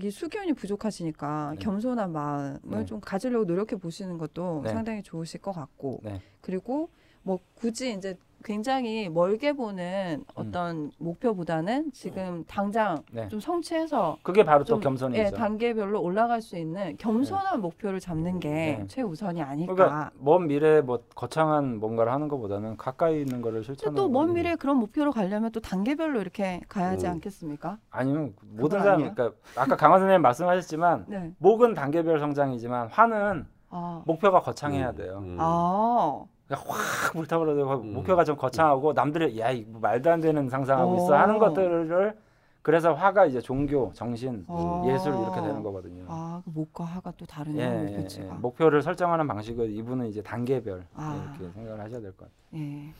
이 수기운이 부족하시니까 네. 겸손한 마음을 네. 좀 가지려고 노력해 보시는 것도 네. 상당히 좋으실 것 같고 네. 그리고 뭐 굳이 이제 굉장히 멀게 음. 보는 어떤 목표보다는 지금 당장 네. 좀 성취해서 그게 바로 또 좀, 겸손이죠. 예, 단계별로 올라갈 수 있는 겸손한 목표를 잡는 게 네. 최우선이 아닐까. 그러니까 먼 미래에 뭐 거창한 뭔가를 하는 것보다는 가까이 있는 거를 실천하는 또 먼 거는 미래에 그런 목표로 가려면 또 단계별로 이렇게 가야지 음. 않겠습니까? 아니요 모든 그건 사람 아니에요? 그러니까 아까 강원 선생님 말씀하셨지만 네. 목은 단계별 성장이지만 화는 아. 목표가 거창해야 돼요. 음. 아. 확 불타버려도 음. 목표가 좀 거창하고 남들이 야 이거 말도 안 되는 상상하고 있어 오. 하는 것들을 그래서 화가 이제 종교, 정신, 어. 예술 이렇게 되는 거거든요. 아, 그 목과 하가 또 다르네요. 예, 예, 예. 목표를 설정하는 방식을 이분은 이제 단계별 아. 이렇게 생각을 하셔야 될 것 같아요. 예.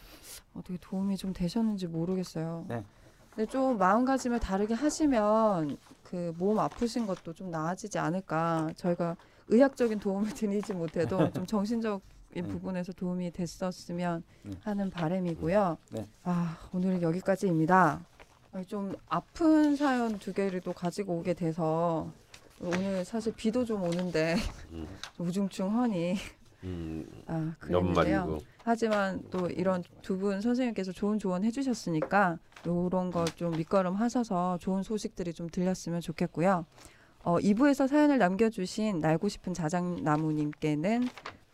어떻게 도움이 좀 되셨는지 모르겠어요. 네. 근데 좀 마음가짐을 다르게 하시면 그 몸 아프신 것도 좀 나아지지 않을까. 저희가 의학적인 도움을 드리지 못해도 좀 정신적인 네. 부분에서 도움이 됐었으면 네. 하는 바람이고요. 네. 아, 오늘은 여기까지입니다. 좀 아픈 사연 두 개를 또 가지고 오게 돼서 오늘 사실 비도 좀 오는데 음. 우중충하니 음, 아, 그랬는데요. 하지만 또 이런 두 분 선생님께서 좋은 조언 해주셨으니까 요런 거 좀 밑거름 하셔서 좋은 소식들이 좀 들렸으면 좋겠고요. 어, 2부에서 사연을 남겨주신 날고 싶은 자작나무님께는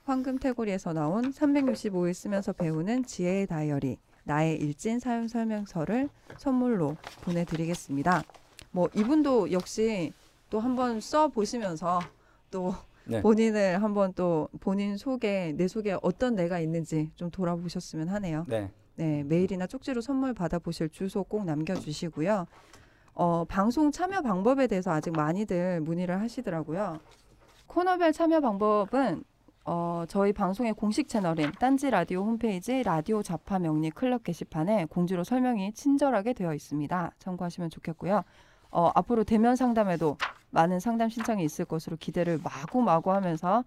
황금태고리에서 나온 365일 쓰면서 배우는 지혜의 다이어리 나의 일진 사연 설명서를 선물로 보내드리겠습니다. 뭐 이분도 역시 또 한번 써 보시면서 또 네. 본인을 한번 또 본인 속에 내 속에 어떤 내가 있는지 좀 돌아보셨으면 하네요. 네. 네, 메일이나 쪽지로 선물 받아보실 주소 꼭 남겨주시고요. 어, 방송 참여 방법에 대해서 아직 많이들 문의를 하시더라고요. 코너별 참여 방법은 어, 저희 방송의 공식 채널인 딴지 라디오 홈페이지 라디오 자파 명리 클럽 게시판에 공지로 설명이 친절하게 되어 있습니다. 참고하시면 좋겠고요. 어, 앞으로 대면 상담에도 많은 상담 신청이 있을 것으로 기대를 마구마구 하면서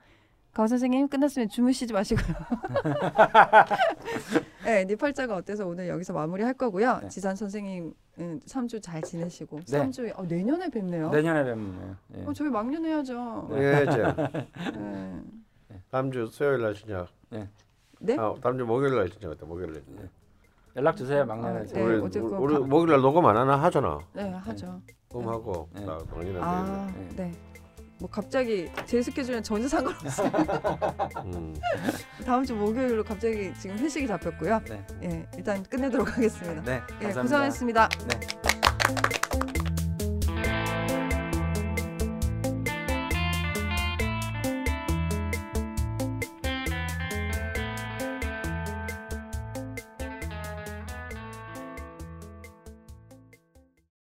강 선생님 끝났으면 주무시지 마시고요. 네, 네 팔자가 어때서 오늘 여기서 마무리할 거고요. 네. 지산 선생님 음, 3주 잘 지내시고 네. 3주 어, 내년에 뵙네요. 내년에 뵙네요. 예. 어, 저희 막년 해야죠. 예, 이제 네. 다음 주 수요일 날 진짜. 네? 아, 다음 주 목요일 날 진짜 같다. 목요일 날. 연락 주세요 막내는. 아, 네, 우리 우리 가- 목요일 날 녹음 안 하나 하잖아. 네, 하죠. 녹음하고 네. 나 당연히 아, 네. 네. 뭐 갑자기 제 스케줄은 전혀 상관없어요. 음. 다음 주 목요일로 갑자기 지금 회식이 잡혔고요. 네. 예, 일단 끝내도록 하겠습니다. 네. 예, 감사합니다. 고생하셨습니다. 네.